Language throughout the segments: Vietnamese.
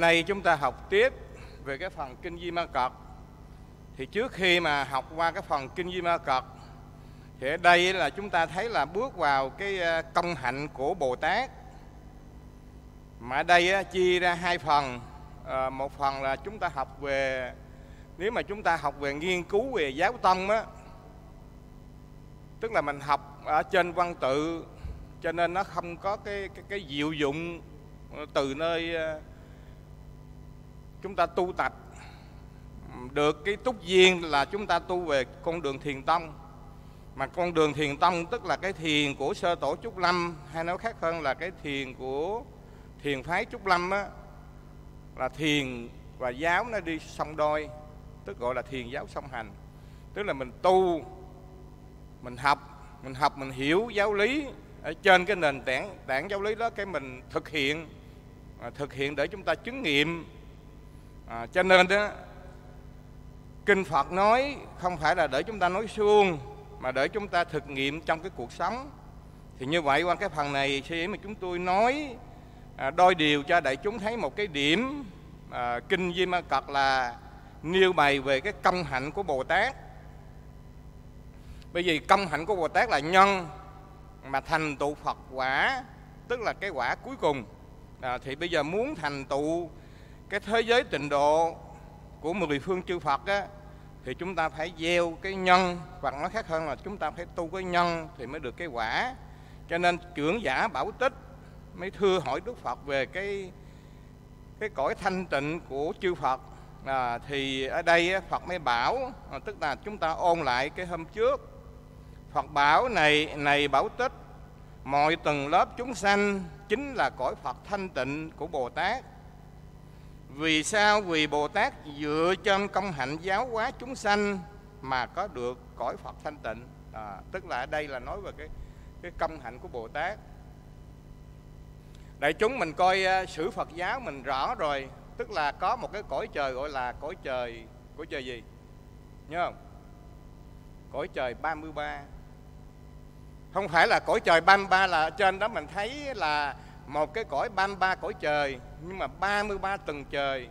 hôm nay chúng ta học tiếp về cái phần kinh di ma cật. Thì trước khi mà học qua cái phần kinh di ma cật thì ở đây là chúng ta thấy là bước vào cái ờ, công hạnh của bồ tát. Mà ở đây chia ra hai phần. À, một phần là chúng ta học về nếu mà chúng ta học về nghiên cứu về giáo tông á tức là mình học ở trên văn tự cho nên nó không có cái cái, cái diệu dụng ờ, từ nơi chúng ta tu tập. Được cái túc duyên là chúng ta tu về con đường thiền tông. Mà con đường thiền tông tức là cái thiền của sơ tổ trúc lâm, hay nói khác hơn là cái thiền của thiền phái trúc lâm á. Là thiền và giáo nó đi song đôi, tức gọi là thiền giáo song hành. Tức là mình tu, mình học mình học, mình hiểu giáo lý ở trên cái nền tảng tảng giáo lý đó cái mình thực hiện à, thực hiện để chúng ta chứng nghiệm à, cho nên đó kinh phật nói không phải là để chúng ta nói suông mà để chúng ta thực nghiệm trong cái cuộc sống. Thì như vậy qua cái phần này khi mà chúng tôi nói à, đôi điều cho đại chúng thấy một cái điểm à, kinh di ma cật là nêu bày về cái công hạnh của bồ tát. Bởi vì công hạnh của bồ tát là nhân mà thành tựu phật quả tức là cái quả cuối cùng. À, thì bây giờ muốn thành tựu cái thế giới tịnh độ của mười phương chư Phật á, thì chúng ta phải gieo cái nhân hoặc nói khác hơn là chúng ta phải tu cái nhân thì mới được cái quả. Cho nên trưởng giả bảo tích mới thưa hỏi Đức Phật về cái cái cõi thanh tịnh của chư Phật. À, thì ở đây Phật mới bảo à, tức là chúng ta ôn lại cái hôm trước. Phật bảo này này bảo tích mọi tầng lớp chúng sanh chính là cõi Phật thanh tịnh của Bồ Tát vì sao? Vì Bồ Tát dựa trên công hạnh giáo hóa chúng sanh mà có được cõi Phật thanh tịnh. À, tức là ở đây là nói về cái cái công hạnh của Bồ Tát. Đại chúng mình coi uh, sử Phật giáo mình rõ rồi, tức là có một cái cõi trời gọi là cõi trời cõi trời gì? Nhớ không? Cõi trời 33. Không phải là cõi trời 33 là trên đó mình thấy là một cái cõi 33 cõi trời, nhưng mà 33 tầng trời.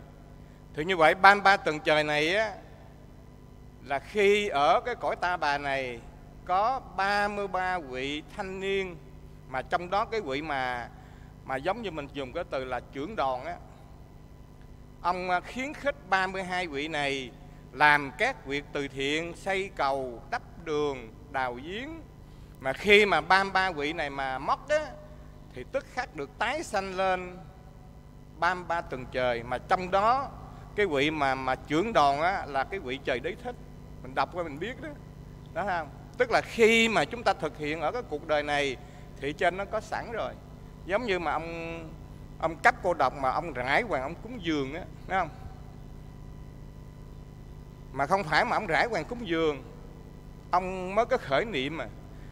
Thì như vậy 33 tầng trời này á, là khi ở cái cõi ta bà này, có 33 vị thanh niên, mà trong đó cái vị mà mà giống như mình dùng cái từ là trưởng đoàn á, ông à, khiến khích 32 vị này làm các việc từ thiện, xây cầu, đắp đường, đào giếng. Mà khi mà 33 vị này mà mất á thì tức khắc được tái sanh lên 33 tầng trời. Mà trong đó, cái vị mà mà trưởng đoàn á, là cái vị trời đế thích. Mình đọc qua mình biết đó. Đó không tức là khi mà chúng ta thực hiện ở cái cuộc đời này, thì trên nó có sẵn rồi. Giống như mà ông ông cấp cô độc mà ông rải hoàng, ông cúng dường á thấy không? Mà không phải mà ông rải hoàng cúng dường. Ông mới có khởi niệm mà.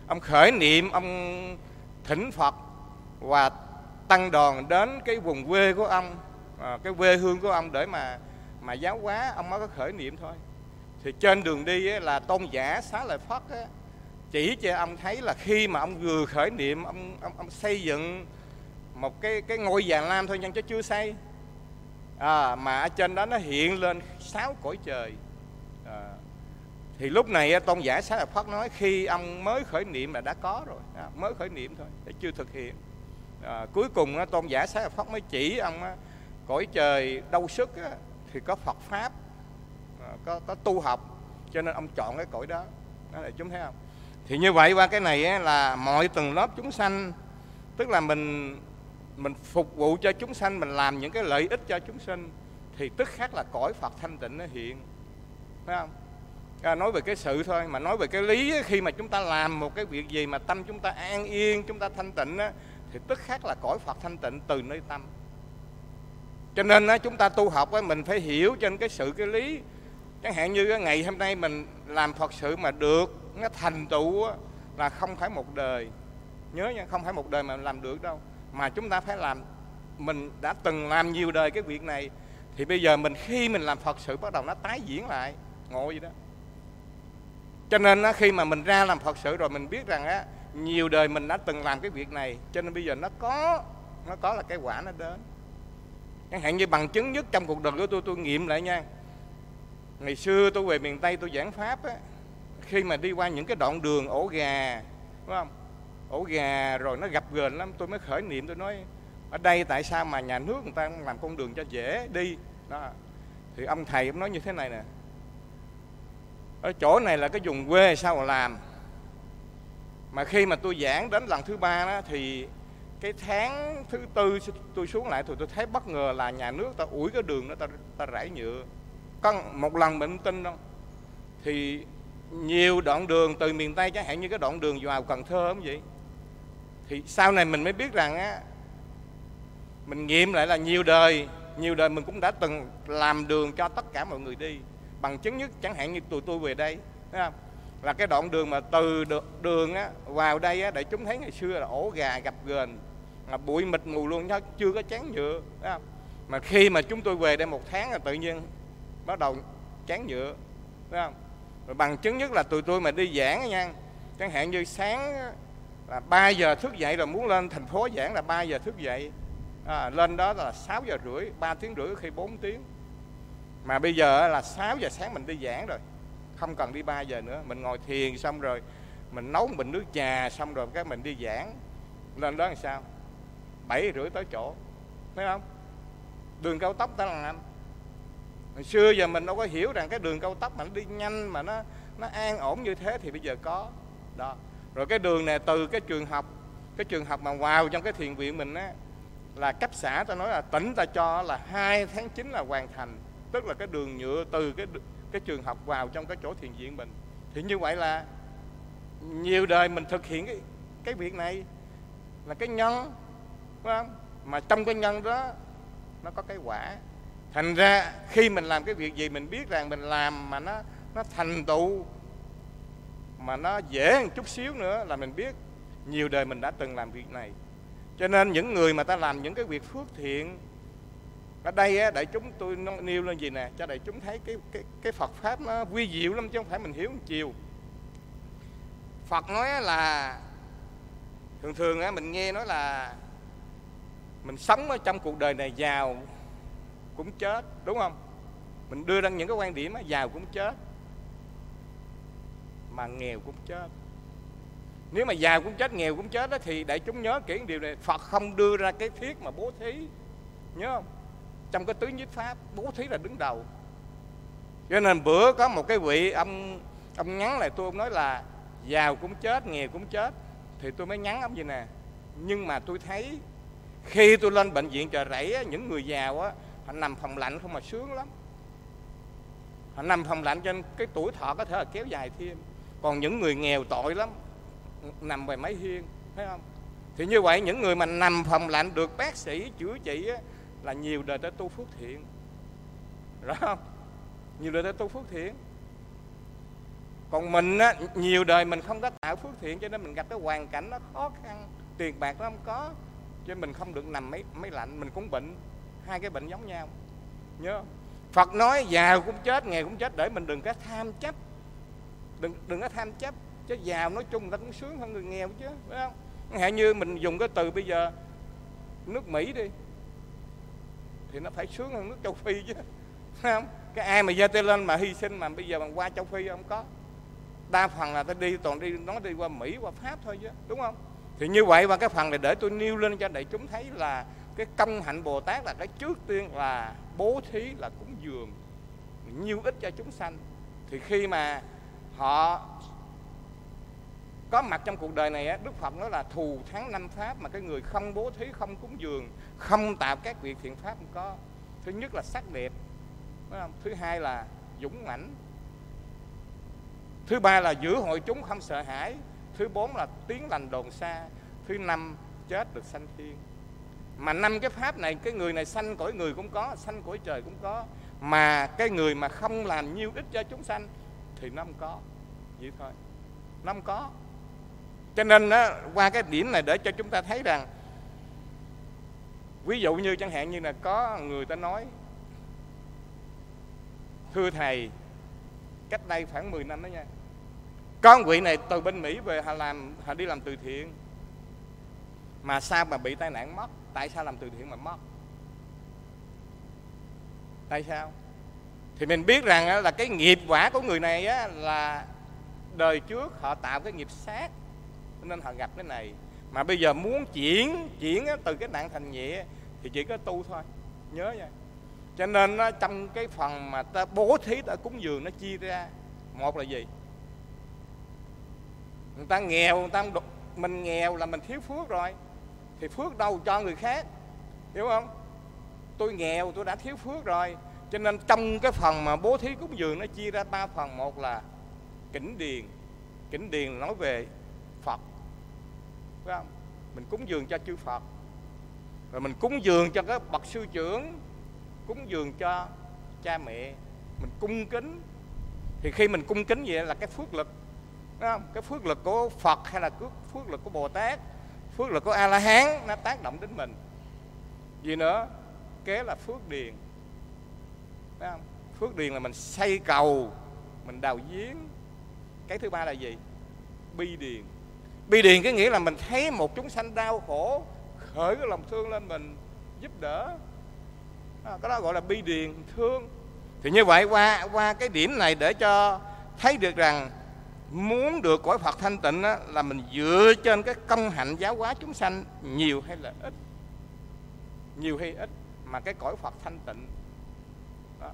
Ông khởi niệm, ông thỉnh phật và tăng đoàn đến cái vùng quê của ông à, cái quê hương của ông để mà mà giáo hóa ông mới có khởi niệm thôi. Thì trên đường đi ấy, là tôn giả xá lợi phất ấy, chỉ cho ông thấy là khi mà ông vừa khởi niệm ông ông, ông xây dựng một cái cái ngôi vàng lam thôi nhưng chứ chưa xây. À, mà ở trên đó nó hiện lên sáu cõi trời. À, thì lúc này tôn giả xá lợi phất nói khi ông mới khởi niệm là đã có rồi. À, mới khởi niệm thôi để chưa thực hiện à, cuối cùng á, tôn giả Sát phất mới chỉ ông á, cõi trời đau sức á, thì có Phật pháp à, có có tu học cho nên ông chọn cái cõi đó. Đó là chúng thấy không? Thì như vậy qua cái này á, là mọi tầng lớp chúng sanh tức là mình mình phục vụ cho chúng sanh mình làm những cái lợi ích cho chúng sinh thì tức khác là cõi Phật thanh tịnh nó hiện. Phải không? À, nói về cái sự thôi mà nói về cái lý khi mà chúng ta làm một cái việc gì mà tâm chúng ta an yên chúng ta thanh tịnh á, thì tức khác là cõi Phật thanh tịnh từ nơi tâm. Cho nên á, chúng ta tu học á, mình phải hiểu trên cái sự cái lý. Chẳng hạn như á, ngày hôm nay mình làm Phật sự mà được nó thành tựu á, là không phải một đời. Nhớ nha không phải một đời mà làm được đâu. Mà chúng ta phải làm mình đã từng làm nhiều đời cái việc này thì bây giờ mình khi mình làm Phật sự bắt đầu nó tái diễn lại ngộ vậy đó. Cho nên á, khi mà mình ra làm Phật sự rồi mình biết rằng á nhiều đời mình đã từng làm cái việc này, cho nên bây giờ nó có nó có là cái quả nó đến. Chẳng hạn như bằng chứng nhất trong cuộc đời của tôi tôi nghiệm lại nha. Ngày xưa tôi về miền tây tôi giảng pháp á, khi mà đi qua những cái đoạn đường ổ gà, đúng không? Ổ gà rồi nó gặp gờn lắm, tôi mới khởi niệm, tôi nói, ở đây tại sao mà nhà nước người ta làm con đường cho dễ đi? Đó. Thì ông thầy ông nói như thế này nè, ở chỗ này là cái vùng quê sao mà làm? Mà khi mà tôi giảng đến lần thứ ba đó, thì cái tháng thứ tư tôi xuống lại thì tôi thấy bất ngờ là nhà nước ta ủi cái đường đó, ta ta rải nhựa. Có một lần mình tin đâu. Thì nhiều đoạn đường từ miền tây, chẳng hạn như cái đoạn đường vào cần thơ không vậy? Thì sau này mình mới biết rằng á, mình nghiệm lại là nhiều đời nhiều đời mình cũng đã từng làm đường cho tất cả mọi người đi. Bằng chứng nhất, chẳng hạn như tụi tôi về đây, thấy không? Là cái đoạn đường mà từ đường á, vào đây á, để chúng thấy ngày xưa là ổ gà gặp gền là bụi mịt mù luôn nhá chưa có chán nhựa thấy không? mà khi mà chúng tôi về đây một tháng là tự nhiên bắt đầu chán nhựa thấy không? Rồi bằng chứng nhất là tụi tôi mà đi giảng nha chẳng hạn như sáng là 3 giờ thức dậy rồi muốn lên thành phố giảng là 3 giờ thức dậy. À, lên đó là 6 giờ rưỡi 3 tiếng rưỡi khi 4 tiếng. Mà bây giờ là 6 giờ sáng mình đi giảng rồi không cần đi 3 giờ nữa. Mình ngồi thiền xong rồi, mình nấu mình bình nước trà xong rồi cái mình đi giảng. Lên đó làm sao? Bảy rưỡi tới chỗ. Thấy không? Đường cao tốc ta làm hồi xưa giờ mình đâu có hiểu rằng cái đường cao tốc mà nó đi nhanh, mà nó nó an ổn như thế thì bây giờ có. Đó. Rồi cái đường này từ cái trường học, cái trường học mà vào trong cái thiền viện mình á, là cấp xã ta nói là tỉnh ta cho là hai tháng 9 là hoàn thành. Tức là cái đường nhựa từ cái cái trường học vào trong cái chỗ thiền viện mình. Thì như vậy là nhiều đời mình thực hiện cái cái việc này là cái nhân, phải không? Mà trong cái nhân đó, nó có cái quả. Thành ra khi mình làm cái việc gì mình biết rằng mình làm mà nó nó thành tựu, mà nó dễ một chút xíu nữa là mình biết nhiều đời mình đã từng làm việc này. Cho nên những người mà ta làm những cái việc phước thiện ở đây á, đại chúng tôi nêu lên gì nè cho đại chúng thấy cái cái cái Phật pháp nó quy diệu lắm chứ không phải mình hiểu một chiều. Phật nói là thường thường á, mình nghe nói là mình sống ở trong cuộc đời này giàu cũng chết đúng không? Mình đưa ra những cái quan điểm á, giàu cũng chết mà nghèo cũng chết. Nếu mà giàu cũng chết nghèo cũng chết đó, thì đại chúng nhớ kỹ điều này Phật không đưa ra cái thiết mà bố thí nhớ không? Trong cái tứ nhất pháp bố thí là đứng đầu. Cho nên bữa có một cái vị ông ông nhắn lại tôi ông nói là giàu cũng chết nghèo cũng chết. Thì tôi mới nhắn ông gì nè. Nhưng mà tôi thấy khi tôi lên bệnh viện chợ rẫy những người giàu á họ nằm phòng lạnh không mà sướng lắm. Họ nằm phòng lạnh cho nên cái tuổi thọ có thể là kéo dài thêm. Còn những người nghèo tội lắm nằm về máy hiên thấy không? Thì như vậy những người mà nằm phòng lạnh được bác sĩ chữa trị á, là nhiều đời tới tu phước thiện. Rõ không? Nhiều đời tới tu phước thiện. Còn mình á, nhiều đời mình không có tạo phước thiện cho nên mình gặp cái hoàn cảnh nó khó khăn tiền bạc nó không có cho nên mình không được nằm mấy mấy lạnh mình cũng bệnh. Hai cái bệnh giống nhau. Nhớ Phật nói giàu cũng chết nghèo cũng chết để mình đừng có tham chấp. Đừng đừng có tham chấp chứ giàu nói chung người ta cũng sướng hơn người nghèo chứ phải không? Hạn như mình dùng cái từ bây giờ nước Mỹ đi thì nó phải sướng hơn nước châu Phi chứ. Phải không? Cái ai mà giơ tay lên mà hy sinh mà bây giờ mà qua châu Phi không có. Đa phần là ta đi, toàn đi, nó đi qua Mỹ, qua Pháp thôi chứ, đúng không? Thì như vậy và cái phần này để tôi nêu lên cho đại chúng thấy là cái công hạnh Bồ Tát là cái trước tiên là bố thí là cúng dường, nhiều ích cho chúng sanh. Thì khi mà họ có mặt trong cuộc đời này Đức Phật nói là thù thắng năm pháp mà cái người không bố thí, không cúng dường không tạo các việc thiện pháp không có. Thứ nhất là sắc đẹp không? thứ hai là dũng mãnh. Thứ ba là giữ hội chúng không sợ hãi. Thứ bốn là tiếng lành đồn xa. Thứ năm chết được sanh thiên. Mà năm cái pháp này cái người này sanh cõi người cũng có sanh cõi trời cũng có. Mà cái người mà không làm nhiêu ích cho chúng sanh thì nó không có. Vậy thôi. Nó không có. Cho nên đó, qua cái điểm này để cho chúng ta thấy rằng ví dụ như chẳng hạn như là có người ta nói thưa thầy cách đây khoảng 10 năm đó nha con vị này từ bên Mỹ về họ làm họ đi làm từ thiện mà sao mà bị tai nạn mất tại sao làm từ thiện mà mất tại sao? Thì mình biết rằng là cái nghiệp quả của người này á, là đời trước họ tạo cái nghiệp sát nên họ gặp cái này. Mà bây giờ muốn chuyển chuyển từ cái nặng thành nhẹ thì chỉ có tu thôi. Nhớ nha. Cho nên nó trong cái phần mà ta bố thí, ta cúng dường, nó chia ra. Một là gì? Người ta nghèo, người ta mình nghèo là mình thiếu phước rồi. Thì phước đâu cho người khác, hiểu không? Tôi nghèo, tôi đã thiếu phước rồi. Cho nên trong cái phần mà bố thí cúng dường, nó chia ra ba phần. Một là kỉnh điền. Kỉnh điền nói về phật. Phải không? Mình cúng dường cho chư phật rồi mình cúng dường cho các bậc sư trưởng, cúng dường cho cha mẹ, mình cung kính. Thì khi mình cung kính vậy là cái phước lực Đúng không? cái phước lực của Phật hay là phước lực của Bồ Tát, phước lực của A La Hán nó tác động đến mình. Gì nữa? Kế là phước điền Đúng không? phước điền là mình xây cầu, mình đào giếng. Cái thứ ba là gì? Bi điền. Bi điền cái nghĩa là mình thấy một chúng sanh đau khổ hỡi cái lòng thương lên mình giúp đỡ. À, cái đó gọi là bi điền thương. Thì như vậy qua qua cái điểm này để cho thấy được rằng muốn được cõi Phật thanh tịnh á, là mình dựa trên cái công hạnh giáo hóa chúng sanh nhiều hay là ít? Nhiều hay ít mà cái cõi Phật thanh tịnh? Đó.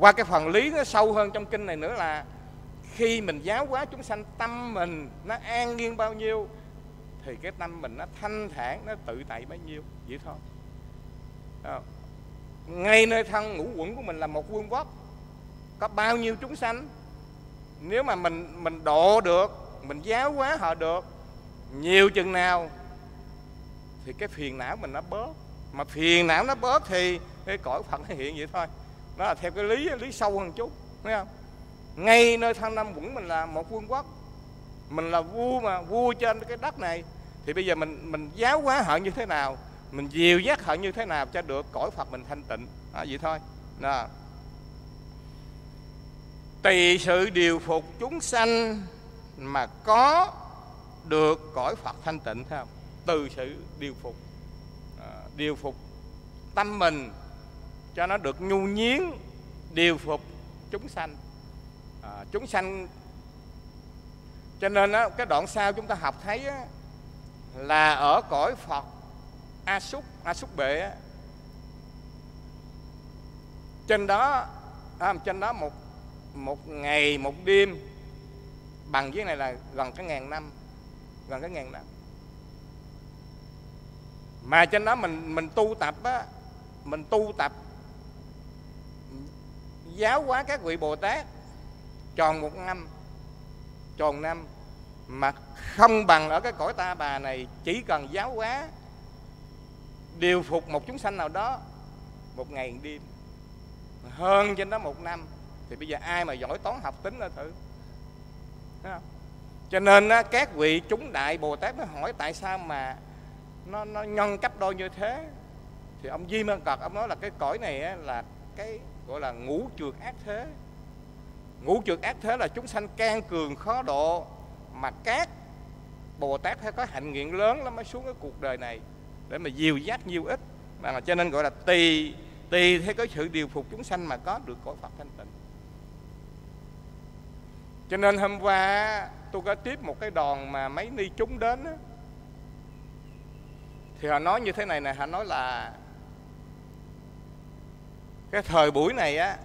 qua cái phần lý nó sâu hơn trong kinh này nữa là khi mình giáo hóa chúng sanh tâm mình nó an nhiên bao nhiêu thì cái tâm mình nó thanh thản nó tự tại bấy nhiêu vậy thôi. À, ngay nơi thân ngũ quẩn của mình là một vương quốc. Có bao nhiêu chúng sanh nếu mà mình mình độ được mình giáo hóa họ được nhiều chừng nào thì cái phiền não mình nó bớt. Mà phiền não nó bớt thì cái cõi phật nó hiện vậy thôi. Nó là theo cái lý lý sâu hơn chút thấy không? Ngay nơi thân năm quẩn mình là một vương quốc mình là vua mà vua trên cái đất này thì bây giờ mình mình giáo hóa họ như thế nào mình dìu dắt họ như thế nào cho được cõi phật mình thanh tịnh. Đó, vậy thôi. Đó tùy sự điều phục chúng sanh mà có được cõi Phật thanh tịnh thấy không? Từ sự điều phục. À, điều phục tâm mình cho nó được nhu nhiến điều phục chúng sanh. À, chúng sanh cho nên á, cái đoạn sau chúng ta học thấy á, là ở cõi Phật A Súc A Súc Bệ á, trên đó à, trên đó một một ngày một đêm bằng với này là gần cái ngàn năm gần cái ngàn năm. Mà trên đó mình mình tu tập á mình tu tập giáo hóa các vị bồ tát tròn một năm tròn năm mà không bằng ở cái cõi ta bà này chỉ cần giáo hóa điều phục một chúng sanh nào đó một ngày một đêm. Hơn trên đó một năm thì bây giờ ai mà giỏi toán học tính ra thử. Thấy không? cho nên á, các vị chúng đại bồ tát mới hỏi tại sao mà nó nó nhân cấp đôi như thế. Thì ông di mân cật ông nói là cái cõi này á, là cái gọi là ngũ trượt ác thế. Ngũ trượt ác thế là chúng sanh can cường khó độ mà các bồ tát phải có hạnh nguyện lớn lắm mới xuống cái cuộc đời này, để mà dìu dắt nhiều ít. Mà cho nên gọi là tùy tùy theo cái sự điều phục chúng sanh mà có được cõi phật thanh tịnh. Cho nên hôm qua tôi có tiếp một cái đoàn mà mấy ni chúng đến thì họ nói như thế này nè, họ nói là cái thời buổi này á,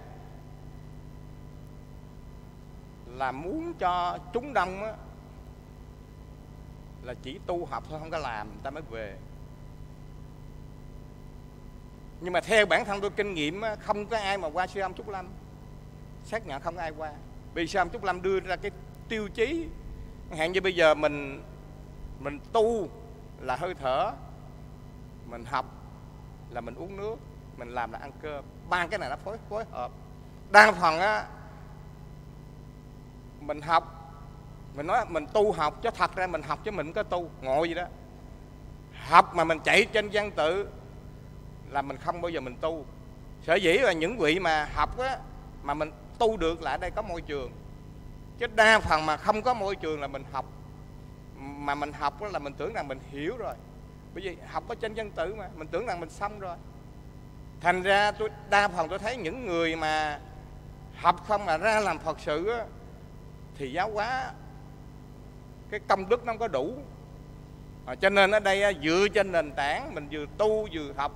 là muốn cho chúng đông á là chỉ tu học thôi, không có làm, người ta mới về. Nhưng mà theo bản thân tôi, kinh nghiệm không có ai mà qua sư âm trúc lâm. Xác nhận không có ai qua. Vì sư âm Trúc Lâm đưa ra cái tiêu chí, hạn như bây giờ mình mình tu là hơi thở, mình học là mình uống nước, mình làm là ăn cơm. Ba cái này nó phối phối hợp. Đa phần á, mình học mình nói mình tu học cho thật ra mình học chứ mình có tu. Ngồi gì đó. Học mà mình chạy trên văn tự là mình không bao giờ mình tu. Sở dĩ là những vị mà học á mà mình tu được là ở đây có môi trường. Chứ đa phần mà không có môi trường là mình học. Mà mình học là mình tưởng rằng mình hiểu rồi. Bởi vì học ở trên văn tự mà mình tưởng rằng mình xong rồi. Thành ra tôi đa phần tôi thấy những người mà học không mà ra làm phật sự á, thì giáo hóa cái công đức nó không có đủ à, cho nên ở đây dựa trên nền tảng mình vừa tu vừa học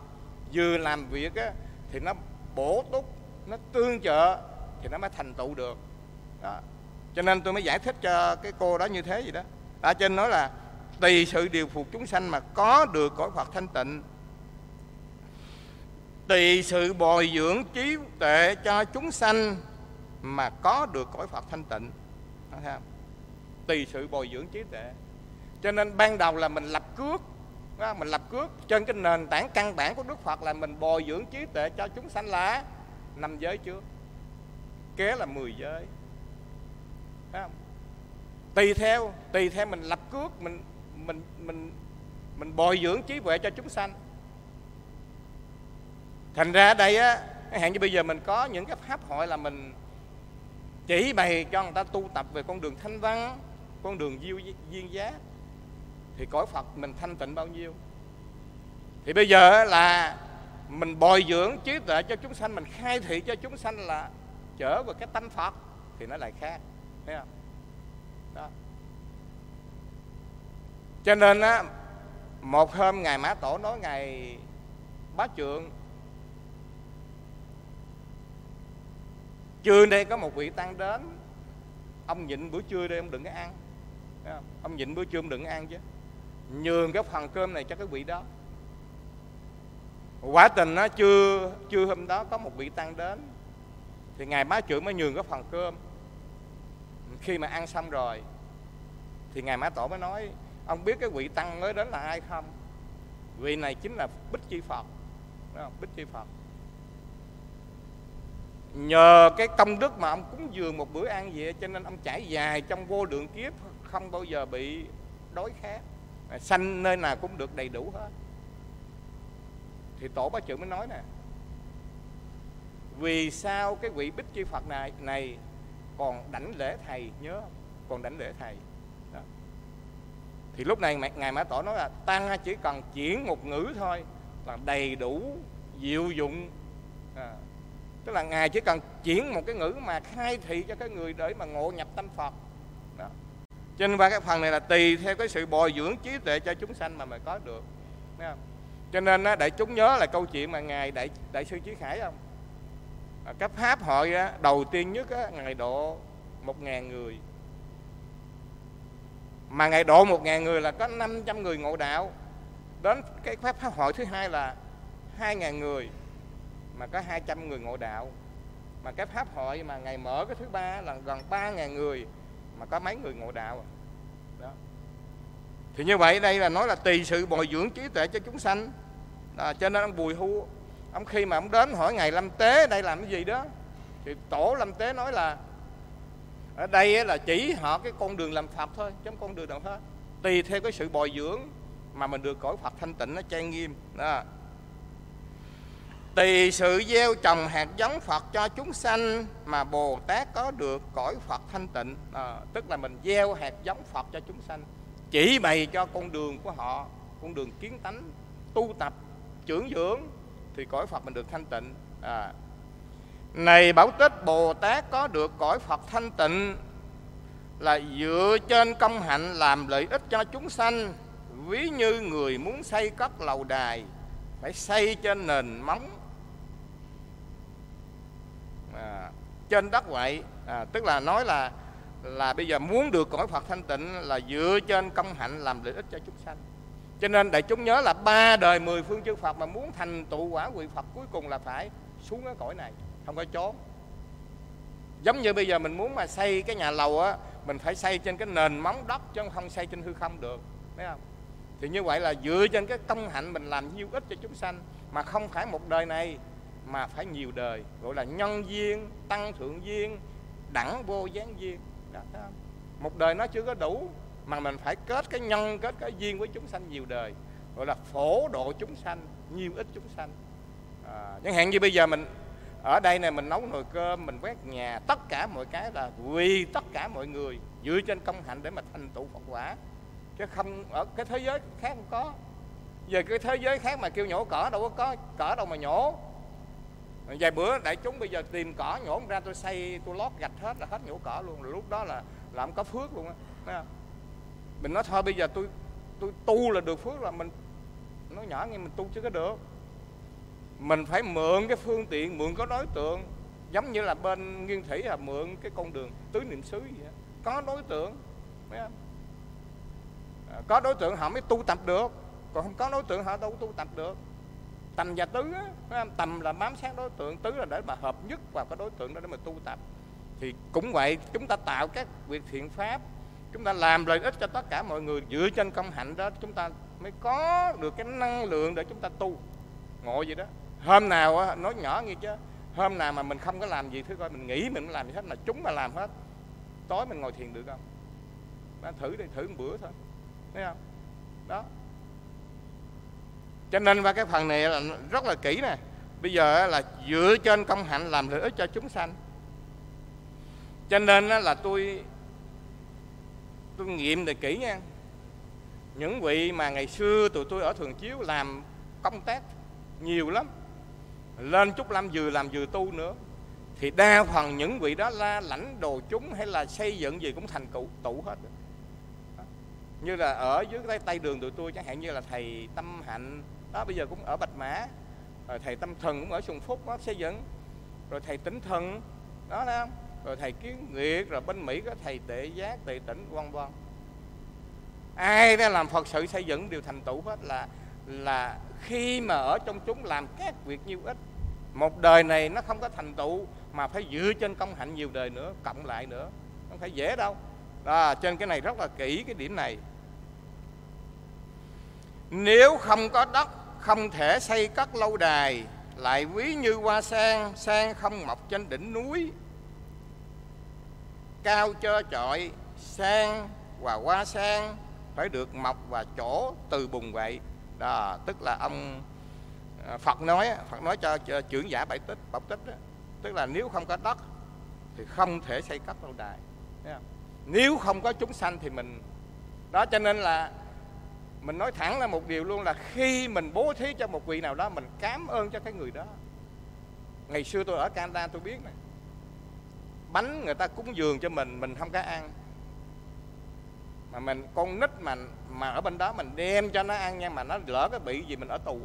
vừa làm việc á, thì nó bổ túc nó tương trợ thì nó mới thành tựu được đó. cho nên tôi mới giải thích cho cái cô đó như thế gì đó à, ở trên nói là tùy sự điều phục chúng sanh mà có được cõi Phật thanh tịnh tùy sự bồi dưỡng trí tuệ cho chúng sanh mà có được cõi Phật thanh tịnh thấy không? Tùy sự bồi dưỡng trí tuệ. Cho nên ban đầu là mình lập cước đó, mình lập cước trên cái nền tảng căn bản của Đức Phật là mình bồi dưỡng trí tuệ cho chúng sanh là năm giới trước kế là 10 giới. Thấy không? tùy theo tùy theo mình lập cước mình mình mình mình bồi dưỡng trí tuệ cho chúng sanh. Thành ra đây á hạn như bây giờ mình có những cái pháp hội là mình chỉ bày cho người ta tu tập về con đường thanh văn con đường diêu duyên giá, thì cõi phật mình thanh tịnh bao nhiêu? Thì bây giờ là mình bồi dưỡng trí tuệ cho chúng sanh, mình khai thị cho chúng sanh là trở về cái tánh phật, thì nó lại khác, thấy không? Đó. Cho nên á, một hôm ngài mã tổ nói ngài bá trượng, trưa đây có một vị tăng đến, ông nhịn bữa trưa đây ông đừng có ăn ông nhịn bữa trưa ông đừng ăn chứ. Nhường cái phần cơm này cho cái vị đó. Quả tình nó chưa chưa hôm đó có một vị tăng đến. Thì ngài má trưởng mới nhường cái phần cơm. Khi mà ăn xong rồi, thì ngài mã tổ mới nói, ông biết cái vị tăng mới đến là ai không? Vị này chính là bích chi phật. Không? bích chi phật. Nhờ cái công đức mà ông cúng dường một bữa ăn vậy, cho nên ông trải dài trong vô lượng kiếp không bao giờ bị đói khát. Sanh nơi nào cũng được đầy đủ hết. Thì tổ bá trưởng mới nói nè vì sao cái vị bích chi phật này này còn đảnh lễ thầy nhớ còn đảnh lễ thầy. Đó. thì lúc này ngài mã tổ nói là tăng chỉ cần chuyển một ngữ thôi là đầy đủ diệu dụng. À, tức là ngài chỉ cần chuyển một cái ngữ mà khai thị cho cái người để mà ngộ nhập tâm phật cho nên qua cái phần này là tùy theo cái sự bồi dưỡng trí tuệ cho chúng sanh mà mình có được. Thấy không? cho nên đại chúng nhớ là câu chuyện mà ngài đại đại sư trí khải không? À, pháp hội á, đầu tiên nhất á, ngài độ một ngàn người. Mà ngày độ một ngàn người là có 500 người ngộ đạo. Đến cái pháp pháp hội thứ hai là hai ngàn người mà có 200 người ngộ đạo. Mà cái pháp hội mà ngày mở cái thứ ba là gần ba ngàn người mà có mấy người ngộ đạo à. đó. Thì như vậy đây là nói là tùy sự bồi dưỡng trí tuệ cho chúng sanh. À, cho nên ông bùi hu ông khi mà ông đến hỏi ngày lâm tế đây làm cái gì đó thì tổ lâm tế nói là ở đây là chỉ họ cái con đường làm phật thôi chứ không con đường nào hết. Tùy theo cái sự bồi dưỡng mà mình được cõi phật thanh tịnh nó trang nghiêm. Đó tùy sự gieo trồng hạt giống phật cho chúng sanh mà bồ tát có được cõi phật thanh tịnh. À, tức là mình gieo hạt giống phật cho chúng sanh chỉ bày cho con đường của họ con đường kiến tánh tu tập trưởng dưỡng thì cõi phật mình được thanh tịnh. À, này bảo tích bồ tát có được cõi phật thanh tịnh là dựa trên công hạnh làm lợi ích cho chúng sanh. Ví như người muốn xây cất lầu đài phải xây trên nền móng à, trên đất vậy. À, tức là nói là là bây giờ muốn được cõi Phật thanh tịnh là dựa trên công hạnh làm lợi ích cho chúng sanh. Cho nên đại chúng nhớ là ba đời mười phương chư Phật mà muốn thành tụ quả vị Phật cuối cùng là phải xuống cái cõi này không có trốn giống như bây giờ mình muốn mà xây cái nhà lầu á mình phải xây trên cái nền móng đất chứ không xây trên hư không được thấy không? Thì như vậy là dựa trên cái công hạnh mình làm nhiêu ích cho chúng sanh mà không phải một đời này mà phải nhiều đời gọi là nhân duyên tăng thượng duyên đẳng vô gián duyên. Đó, thấy không? một đời nó chưa có đủ mà mình phải kết cái nhân kết cái duyên với chúng sanh nhiều đời gọi là phổ độ chúng sanh nhiều ít chúng sanh. À, chẳng hạn như bây giờ mình ở đây này mình nấu nồi cơm mình quét nhà tất cả mọi cái là vì tất cả mọi người dựa trên công hạnh để mà thành tựu phật quả. Chứ không ở cái thế giới khác không có. Về cái thế giới khác mà kêu nhổ cỏ đâu có có cỏ đâu mà nhổ vài bữa đại chúng bây giờ tìm cỏ nhổ ra, tôi xây tôi lót gạch hết là hết nhổ cỏ luôn. Lúc đó là làm có phước luôn á. Mình nói thôi, bây giờ tôi tôi tu là được phước là mình nói nhỏ nghe, mình tu chứ có được. Mình phải mượn cái phương tiện, mượn có đối tượng. Giống như là bên nghiên thủy là mượn cái con đường tứ niệm xứ gì đó. có đối tượng không? À, có đối tượng họ mới tu tập được. Còn không có đối tượng họ đâu tu tập được tầm và tứ á, tầm là bám sát đối tượng tứ là để mà hợp nhất vào cái đối tượng đó để mà tu tập. Thì cũng vậy chúng ta tạo các việc thiện pháp chúng ta làm lợi ích cho tất cả mọi người dựa trên công hạnh đó chúng ta mới có được cái năng lượng để chúng ta tu. Ngộ gì đó. Hôm nào á, nói nhỏ nghe chứ hôm nào mà mình không có làm gì thứ coi mình nghĩ mình làm gì hết là chúng mà làm hết tối mình ngồi thiền được không? Bạn thử đi thử một bữa thôi thấy không? Đó cho nên qua cái phần này là rất là kỹ nè. Bây giờ là dựa trên công hạnh làm lợi ích cho chúng sanh. Cho nên là tôi tôi nghiệm được kỹ nha. Những vị mà ngày xưa tụi tôi ở thường chiếu làm công tác nhiều lắm, lên chút làm vừa làm vừa tu nữa, thì đa phần những vị đó là lãnh đồ chúng hay là xây dựng gì cũng thành cụ tụ hết. Như là ở dưới cái tay đường tụi tôi, chẳng hạn như là thầy tâm hạnh đó bây giờ cũng ở bạch mã. Rồi thầy tâm thần cũng ở sùng phúc đó xây dựng. Rồi thầy tính thần đó đó rồi thầy kiến nguyệt rồi bên mỹ có thầy tệ giác tệ tỉnh vân vân ai đã làm phật sự xây dựng đều thành tựu hết là là khi mà ở trong chúng làm các việc nhiêu ích một đời này nó không có thành tựu mà phải dựa trên công hạnh nhiều đời nữa cộng lại nữa. Không phải dễ đâu. Đó, trên cái này rất là kỹ cái điểm này. Nếu không có đất không thể xây cất lâu đài lại ví như hoa sen sen không mọc trên đỉnh núi cao trơ trọi sen và hoa sen phải được mọc và chỗ từ bùng vậy đó tức là ông à, Phật nói Phật nói cho, cho trưởng giả bảy tích bọc tích đó. tức là nếu không có đất thì không thể xây cất lâu đài nếu không có chúng sanh thì mình đó cho nên là mình nói thẳng là một điều luôn là khi mình bố thí cho một vị nào đó, mình cảm ơn cho cái người đó. Ngày xưa tôi ở Canada tôi biết này. Bánh người ta cúng dường cho mình mình không có ăn. Mà mình, con nít mà mà ở bên đó mình đem cho nó ăn nha, mà nó lỡ cái bị gì mình ở tù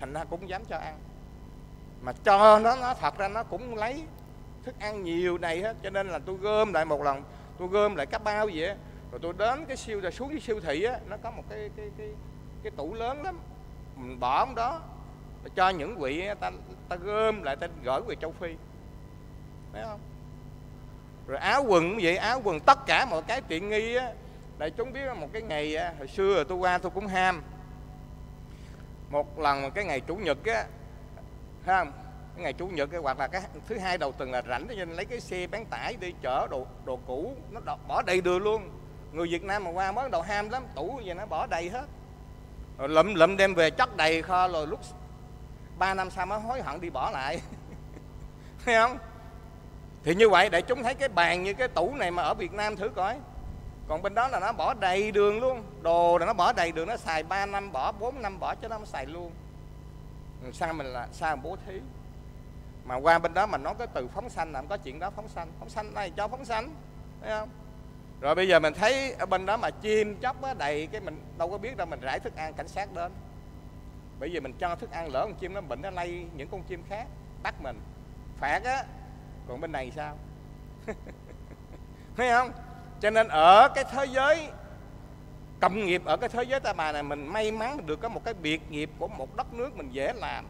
thành ra cũng dám cho ăn. Mà cho nó nó thật ra nó cũng lấy thức ăn nhiều này hết, cho nên là tôi gom lại một lần tôi gom lại các bao vậy rồi tôi đến cái siêu rồi xuống cái siêu thị á, nó có một cái cái cái cái tủ lớn lắm. Mình bỏ ông đó cho những vị ta ta gom lại, ta gửi về châu phi. Thấy không? Rồi áo quần cũng vậy, áo quần tất cả mọi cái tiện nghi á. Để chúng biết một cái ngày hồi xưa tôi qua tôi cũng ham. Một lần cái ngày chủ nhật á ha cái ngày chủ nhật cái hoặc là cái thứ hai đầu tuần là rảnh, cho nên lấy cái xe bán tải đi chở đồ đồ cũ, nó bỏ đầy đường luôn người Việt Nam mà qua mới đầu ham lắm, tủ gì nó bỏ đầy hết. Rồi lụm lụm đem về chất đầy kho, rồi lúc ba năm sau mới hối hận đi bỏ lại. Thấy không? Thì như vậy để chúng thấy cái bàn như cái tủ này mà ở Việt Nam thử coi. Còn bên đó là nó bỏ đầy đường luôn. Đồ là nó bỏ đầy đường, nó xài 3 năm bỏ 4 năm bỏ cho nó xài luôn. Sao mình là, sao mình bố thí? Mà qua bên đó mà nói cái từ phóng sanh làm có chuyện đó, phóng sanh. Phóng sanh này cho phóng sanh, thấy không? Rồi bây giờ mình thấy ở bên đó mà chim chóc á, đầy cái mình đâu có biết đâu mình rải thức ăn cảnh sát đến. Bởi vì mình cho thức ăn lỡ con chim nó bệnh nó lây những con chim khác bắt mình. Phạt á còn bên này sao? Thấy không? Cho nên ở cái thế giới công nghiệp ở cái thế giới ta bà này mình may mắn được có một cái biệt nghiệp của một đất nước mình dễ làm.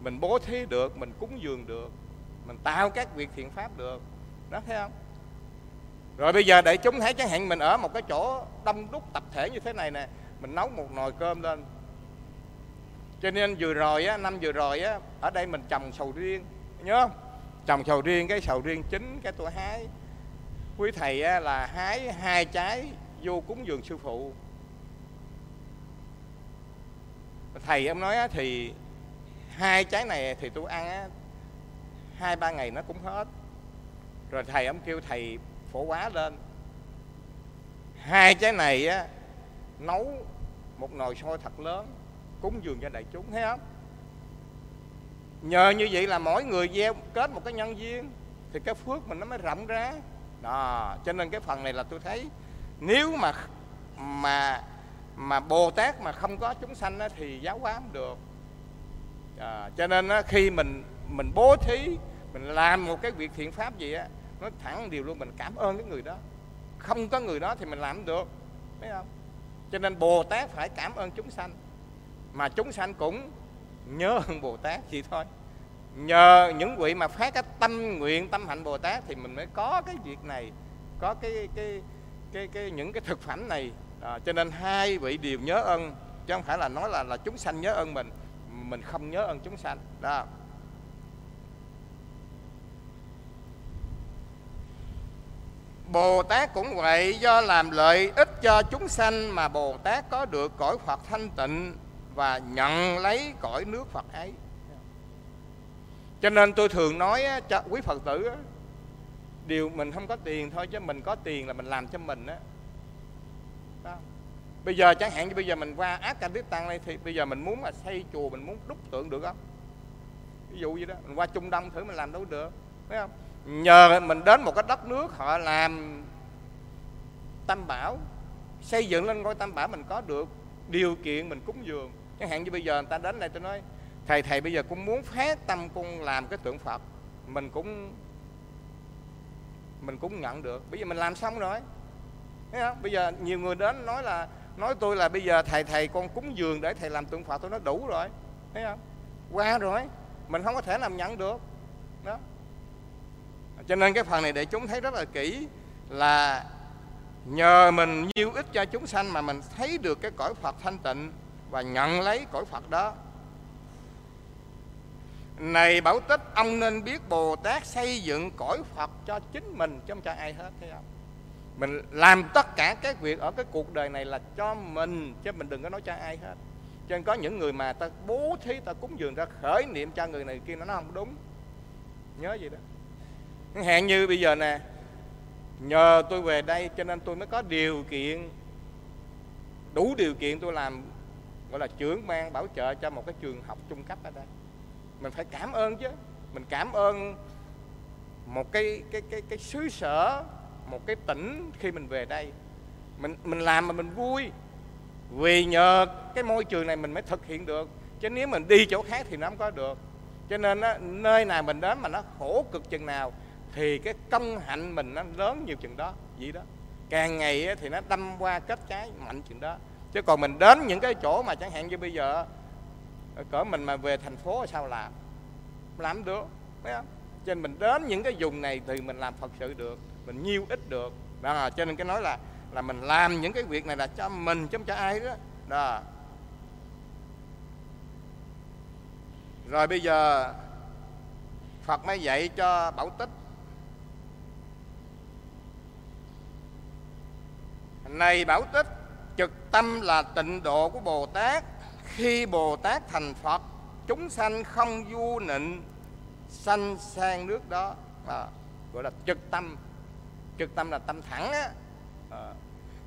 Mình bố thí được mình cúng dường được mình tạo các việc thiện pháp được. Đó thấy không? Rồi bây giờ để chúng thấy chẳng hạn mình ở một cái chỗ đông đúc tập thể như thế này nè mình nấu một nồi cơm lên. Cho nên vừa rồi á năm vừa rồi á ở đây mình trồng sầu riêng nhớ không? Trồng sầu riêng cái sầu riêng chín cái tôi hái. Quý thầy á, là hái hai trái vô cúng dường sư phụ. Thầy em nói á, thì hai trái này thì tôi ăn á, hai ba ngày nó cũng hết. Rồi thầy ông kêu thầy phổ quá lên. Hai trái này á nấu một nồi sôi thật lớn cúng dường cho đại chúng thấy không? Nhờ như vậy là mỗi người gieo kết một cái nhân duyên thì cái phước mình nó mới rộng ra. Đó cho nên cái phần này là tôi thấy nếu mà mà mà bồ tát mà không có chúng sanh á, thì giáo hóa không được. À, cho nên á, khi mình mình bố thí mình làm một cái việc thiện pháp gì á nó thẳng điều luôn mình cảm ơn cái người đó. Không có người đó thì mình làm được thấy không? Cho nên bồ tát phải cảm ơn chúng sanh. Mà chúng sanh cũng nhớ ơn bồ tát vậy thôi. Nhờ những vị mà phát cái tâm nguyện tâm hạnh bồ tát thì mình mới có cái việc này có cái cái cái, cái những cái thực phẩm này. À, cho nên hai vị đều nhớ ơn chứ không phải là nói là là chúng sanh nhớ ơn mình. Mình không nhớ ơn chúng sanh. Đó. Bồ Tát cũng vậy do làm lợi ích cho chúng sanh mà Bồ Tát có được cõi Phật thanh tịnh và nhận lấy cõi nước Phật ấy. Cho nên tôi thường nói cho quý Phật tử điều mình không có tiền thôi chứ mình có tiền là mình làm cho mình á. Bây giờ chẳng hạn như bây giờ mình qua Afghanistan đây thì bây giờ mình muốn là xây chùa mình muốn đúc tượng được không? Ví dụ gì đó, mình qua Trung Đông thử mình làm đâu được, thấy không? Nhờ mình đến một cái đất nước họ làm tam bảo, xây dựng lên ngôi tam bảo mình có được điều kiện mình cúng dường. Chẳng hạn như bây giờ người ta đến đây tôi nói, thầy thầy bây giờ cũng muốn phát tâm cung làm cái tượng phật. Mình cũng mình cũng nhận được. Bây giờ mình làm xong rồi. Thấy không? Bây giờ nhiều người đến nói là, nói tôi là bây giờ thầy thầy con cúng dường để thầy làm tượng phật tôi nói đủ rồi. Thấy không? Qua rồi. Mình không có thể làm nhận được. Đó cho nên cái phần này để chúng thấy rất là kỹ là nhờ mình nhiêu ích cho chúng sanh mà mình thấy được cái cõi Phật thanh tịnh và nhận lấy cõi Phật đó. Này Bảo Tích, ông nên biết Bồ Tát xây dựng cõi Phật cho chính mình chứ không cho ai hết, thấy không? Mình làm tất cả các việc ở cái cuộc đời này là cho mình chứ mình đừng có nói cho ai hết. Cho nên có những người mà ta bố thí, ta cúng dường, ta khởi niệm cho người này kia, nó không đúng. Nhớ gì đó hạn như bây giờ nè. Nhờ tôi về đây cho nên tôi mới có điều kiện đủ điều kiện tôi làm gọi là trưởng ban bảo trợ cho một cái trường học trung cấp ở đây. Mình phải cảm ơn chứ. Mình cảm ơn một cái cái cái cái xứ sở một cái tỉnh khi mình về đây. Mình mình làm mà mình vui. Vì nhờ cái môi trường này mình mới thực hiện được. Chứ nếu mình đi chỗ khác thì nó không có được. Cho nên á, nơi nào mình đến mà nó khổ cực chừng nào thì cái công hạnh mình nó lớn nhiều chừng đó, vậy đó. Càng ngày thì nó đâm qua kết trái mạnh chừng đó. Chứ còn mình đến những cái chỗ mà chẳng hạn như bây giờ cỡ mình mà về thành phố sao làm? Làm được phải không? Cho nên mình đến những cái vùng này thì mình làm phật sự được, mình nhiêu ít được. Đó, cho nên cái nói là là mình làm những cái việc này là cho mình chứ không cho ai đó. Đó. Rồi bây giờ Phật mới dạy cho Bảo Tích Này Bảo Tích Trực tâm là tịnh độ của Bồ Tát. Khi Bồ Tát thành Phật Chúng sanh không du nịnh Sanh sang nước đó. À, Gọi là trực tâm. Trực tâm là tâm thẳng á. À.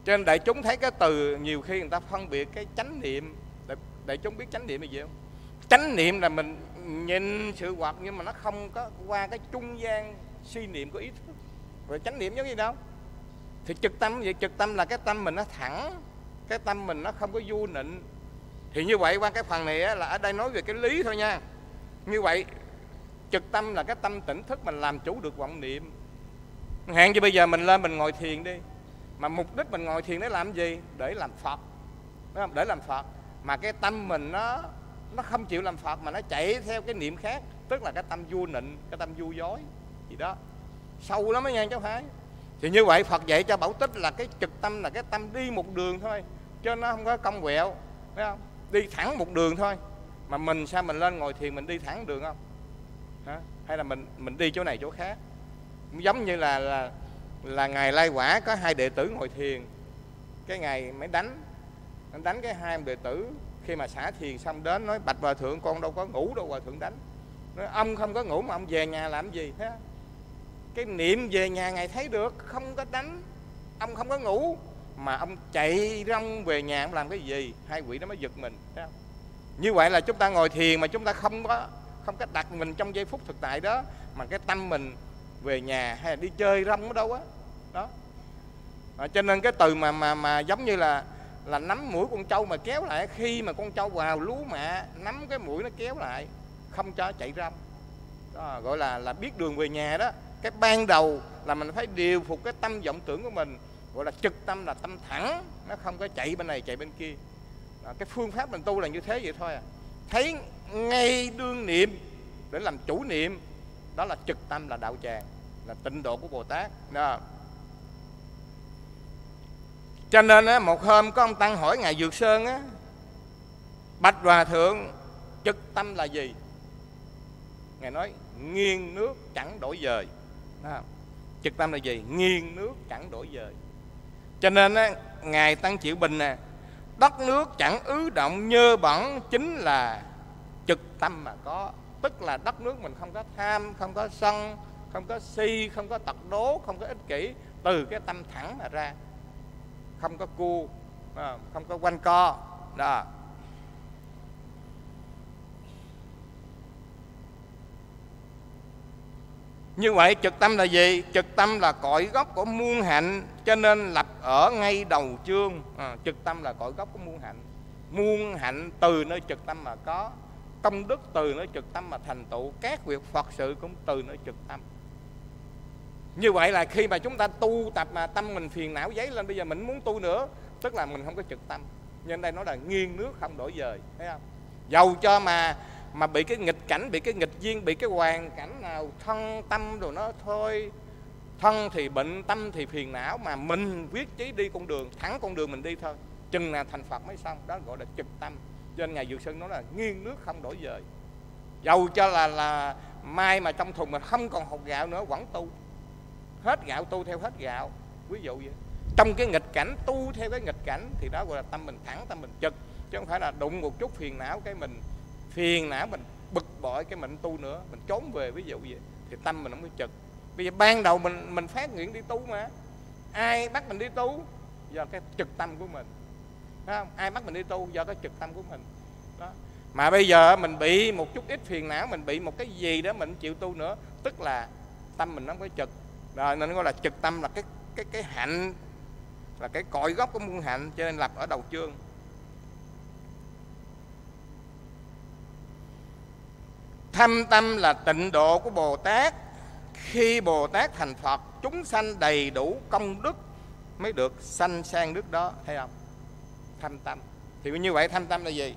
Cho nên đại chúng thấy cái từ Nhiều khi người ta phân biệt cái chánh niệm. Đại, đại chúng biết chánh niệm là gì không? Chánh niệm là mình nhìn sự hoạt Nhưng mà nó không có qua cái trung gian suy niệm của ý thức. Rồi chánh niệm giống gì đâu thì trực tâm vậy trực tâm là cái tâm mình nó thẳng cái tâm mình nó không có du nịnh. Thì như vậy qua cái phần này á, là ở đây nói về cái lý thôi nha. Như vậy trực tâm là cái tâm tỉnh thức mình làm chủ được vọng niệm. Hẹn như bây giờ mình lên mình ngồi thiền đi. Mà mục đích mình ngồi thiền để làm gì? Để làm phật. Đúng không? để làm phật. Mà cái tâm mình nó nó không chịu làm phật mà nó chạy theo cái niệm khác tức là cái tâm du nịnh cái tâm du dối. Gì đó. Sâu lắm đó nha cháu phải thì như vậy Phật dạy cho Bảo Tích là cái trực tâm là cái tâm đi một đường thôi chứ nó không có cong quẹo phải không? Đi thẳng một đường thôi. Mà mình sao mình lên ngồi thiền mình đi thẳng đường không? Hả? hay là mình mình đi chỗ này chỗ khác? Giống như là là là ngày lai quả có hai đệ tử ngồi thiền. Cái ngày mới đánh đánh cái hai đệ tử. Khi mà xả thiền xong đến nói bạch hòa thượng con đâu có ngủ đâu hòa thượng đánh. Nói, ông không có ngủ mà ông về nhà làm gì thế cái niệm về nhà ngài thấy được không có đánh ông không có ngủ mà ông chạy rong về nhà ông làm cái gì? Hai quỷ nó mới giật mình thấy không? như vậy là chúng ta ngồi thiền mà chúng ta không có không có đặt mình trong giây phút thực tại đó mà cái tâm mình về nhà hay là đi chơi rong ở đâu á. Đó. À, cho nên cái từ mà mà mà giống như là là nắm mũi con trâu mà kéo lại khi mà con trâu vào lú mẹ nắm cái mũi nó kéo lại không cho chạy rong. Đó, gọi là là biết đường về nhà đó cái ban đầu là mình phải điều phục cái tâm vọng tưởng của mình gọi là trực tâm là tâm thẳng nó không có chạy bên này chạy bên kia. À, cái phương pháp mình tu là như thế vậy thôi à. Thấy ngay đương niệm để làm chủ niệm đó là trực tâm là đạo tràng là tịnh độ của bồ tát. Đó. Cho nên á, một hôm có ông tăng hỏi ngài dược sơn á bạch hòa thượng trực tâm là gì? Ngài nói nghiêng nước chẳng đổi dời đó. trực tâm là gì? Nghiêng nước chẳng đổi dời. Cho nên á, ngài tăng chịu bình nè đất nước chẳng ứ động nhơ bẩn chính là trực tâm mà có. Tức là đất nước mình không có tham không có sân không có si không có tật đố không có ích kỷ. Từ cái tâm thẳng mà ra. Không có cu à, không có quanh co. Đó. Như vậy trực tâm là gì? Trực tâm là cội gốc của muôn hạnh Cho nên lập ở ngay đầu chương à, Trực tâm là cội gốc của muôn hạnh Muôn hạnh từ nơi trực tâm mà có Công đức từ nơi trực tâm mà thành tựu Các việc Phật sự cũng từ nơi trực tâm Như vậy là khi mà chúng ta tu tập mà tâm mình phiền não giấy lên Bây giờ mình muốn tu nữa Tức là mình không có trực tâm Nhân đây nói là nghiêng nước không đổi dời Thấy không? Dầu cho mà mà bị cái nghịch cảnh, bị cái nghịch duyên, bị cái hoàn cảnh nào thân tâm rồi nó thôi. Thân thì bệnh, tâm thì phiền não, mà mình quyết chí đi con đường, thẳng con đường mình đi thôi. Chừng nào thành phật mới xong, đó gọi là trực tâm. Cho nên ngài dược sơn nói là nghiêng nước không đổi dời. Dầu cho là là mai mà trong thùng mà không còn hột gạo nữa, vẫn tu. Hết gạo tu theo hết gạo. Ví dụ vậy. Trong cái nghịch cảnh, tu theo cái nghịch cảnh, thì đó gọi là tâm mình thẳng, tâm mình trực. Chứ không phải là đụng một chút phiền não cái mình phiền não mình, bực bội cái mình tu nữa, mình trốn về ví dụ vậy thì tâm mình không có trực bây giờ ban đầu mình mình phát nguyện đi tu mà. Ai bắt mình đi tu? Do cái trực tâm của mình. Thấy không? Ai bắt mình đi tu? Do cái trực tâm của mình. Đó. Mà bây giờ mình bị một chút ít phiền não, mình bị một cái gì đó mình chịu tu nữa, tức là tâm mình nó không có trực rồi nên gọi là trực tâm là cái cái cái hạnh, là cái cội gốc của muôn hạnh, cho nên lập ở đầu chương. Thâm tâm là tịnh độ của bồ tát. Khi bồ tát thành phật, chúng sanh đầy đủ công đức mới được sanh sang nước đó, thấy không? Thâm tâm. Thì như vậy thâm tâm là gì?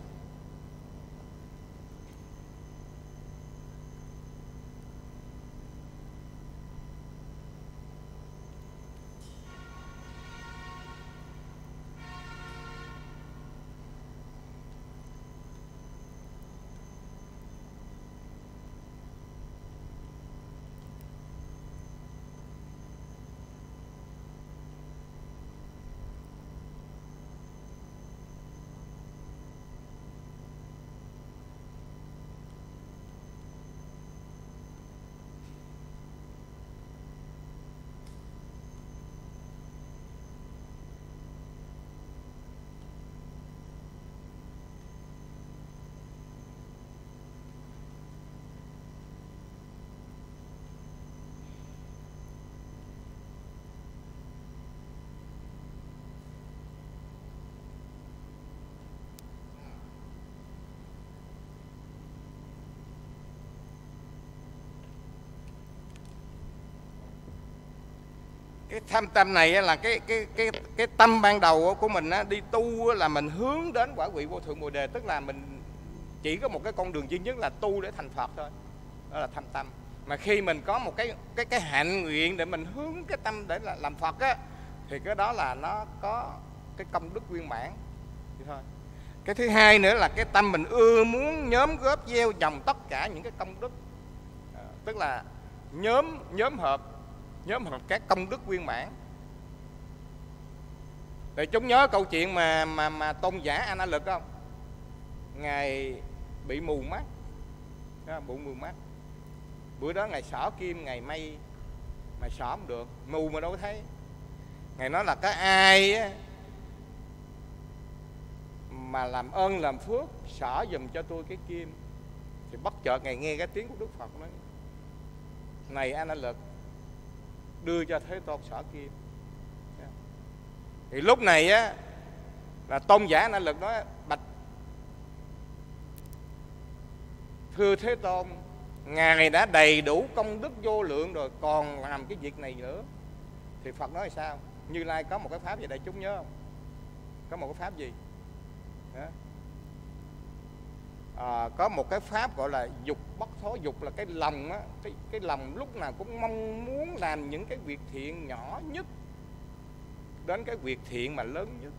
Cái tham tâm này là cái cái cái cái tâm ban đầu của mình đi tu là mình hướng đến quả vị vô thượng bồ đề tức là mình chỉ có một cái con đường duy nhất là tu để thành phật thôi. Đó là tham tâm. Mà khi mình có một cái cái cái hạnh nguyện để mình hướng cái tâm để là làm Phật á thì cái đó là nó có cái công đức viên mãn. Vậy thôi. Cái thứ hai nữa là cái tâm mình ưa muốn nhóm góp gieo trồng tất cả những cái công đức. À, tức là nhóm nhóm hợp nhóm hợp các công đức viên mãn. Để chúng nhớ câu chuyện mà mà mà tôn giả anh lực không? Ngài bị mù mắt. Đó, mù mắt. Bữa đó ngày xỏ kim ngày may mà xỏ không được. Mù mà đâu có thấy. Ngài nói là có ai á, mà làm ơn làm phước xỏ dùm cho tôi cái kim thì bất chợt ngài nghe cái tiếng của đức phật nói này anh lực đưa cho thế tôn sở kim thì lúc này á, là tôn giả năng lực nói bạch. Thưa thế tôn, ngài đã đầy đủ công đức vô lượng rồi, còn làm cái việc này nữa. Thì phật nói sao? Như lai có một cái pháp gì đây? Chúng nhớ không? Có một cái pháp gì đó. À, có một cái pháp gọi là dục bất thối dục là cái lòng á cái cái lòng lúc nào cũng mong muốn làm những cái việc thiện nhỏ nhất đến cái việc thiện mà lớn nhất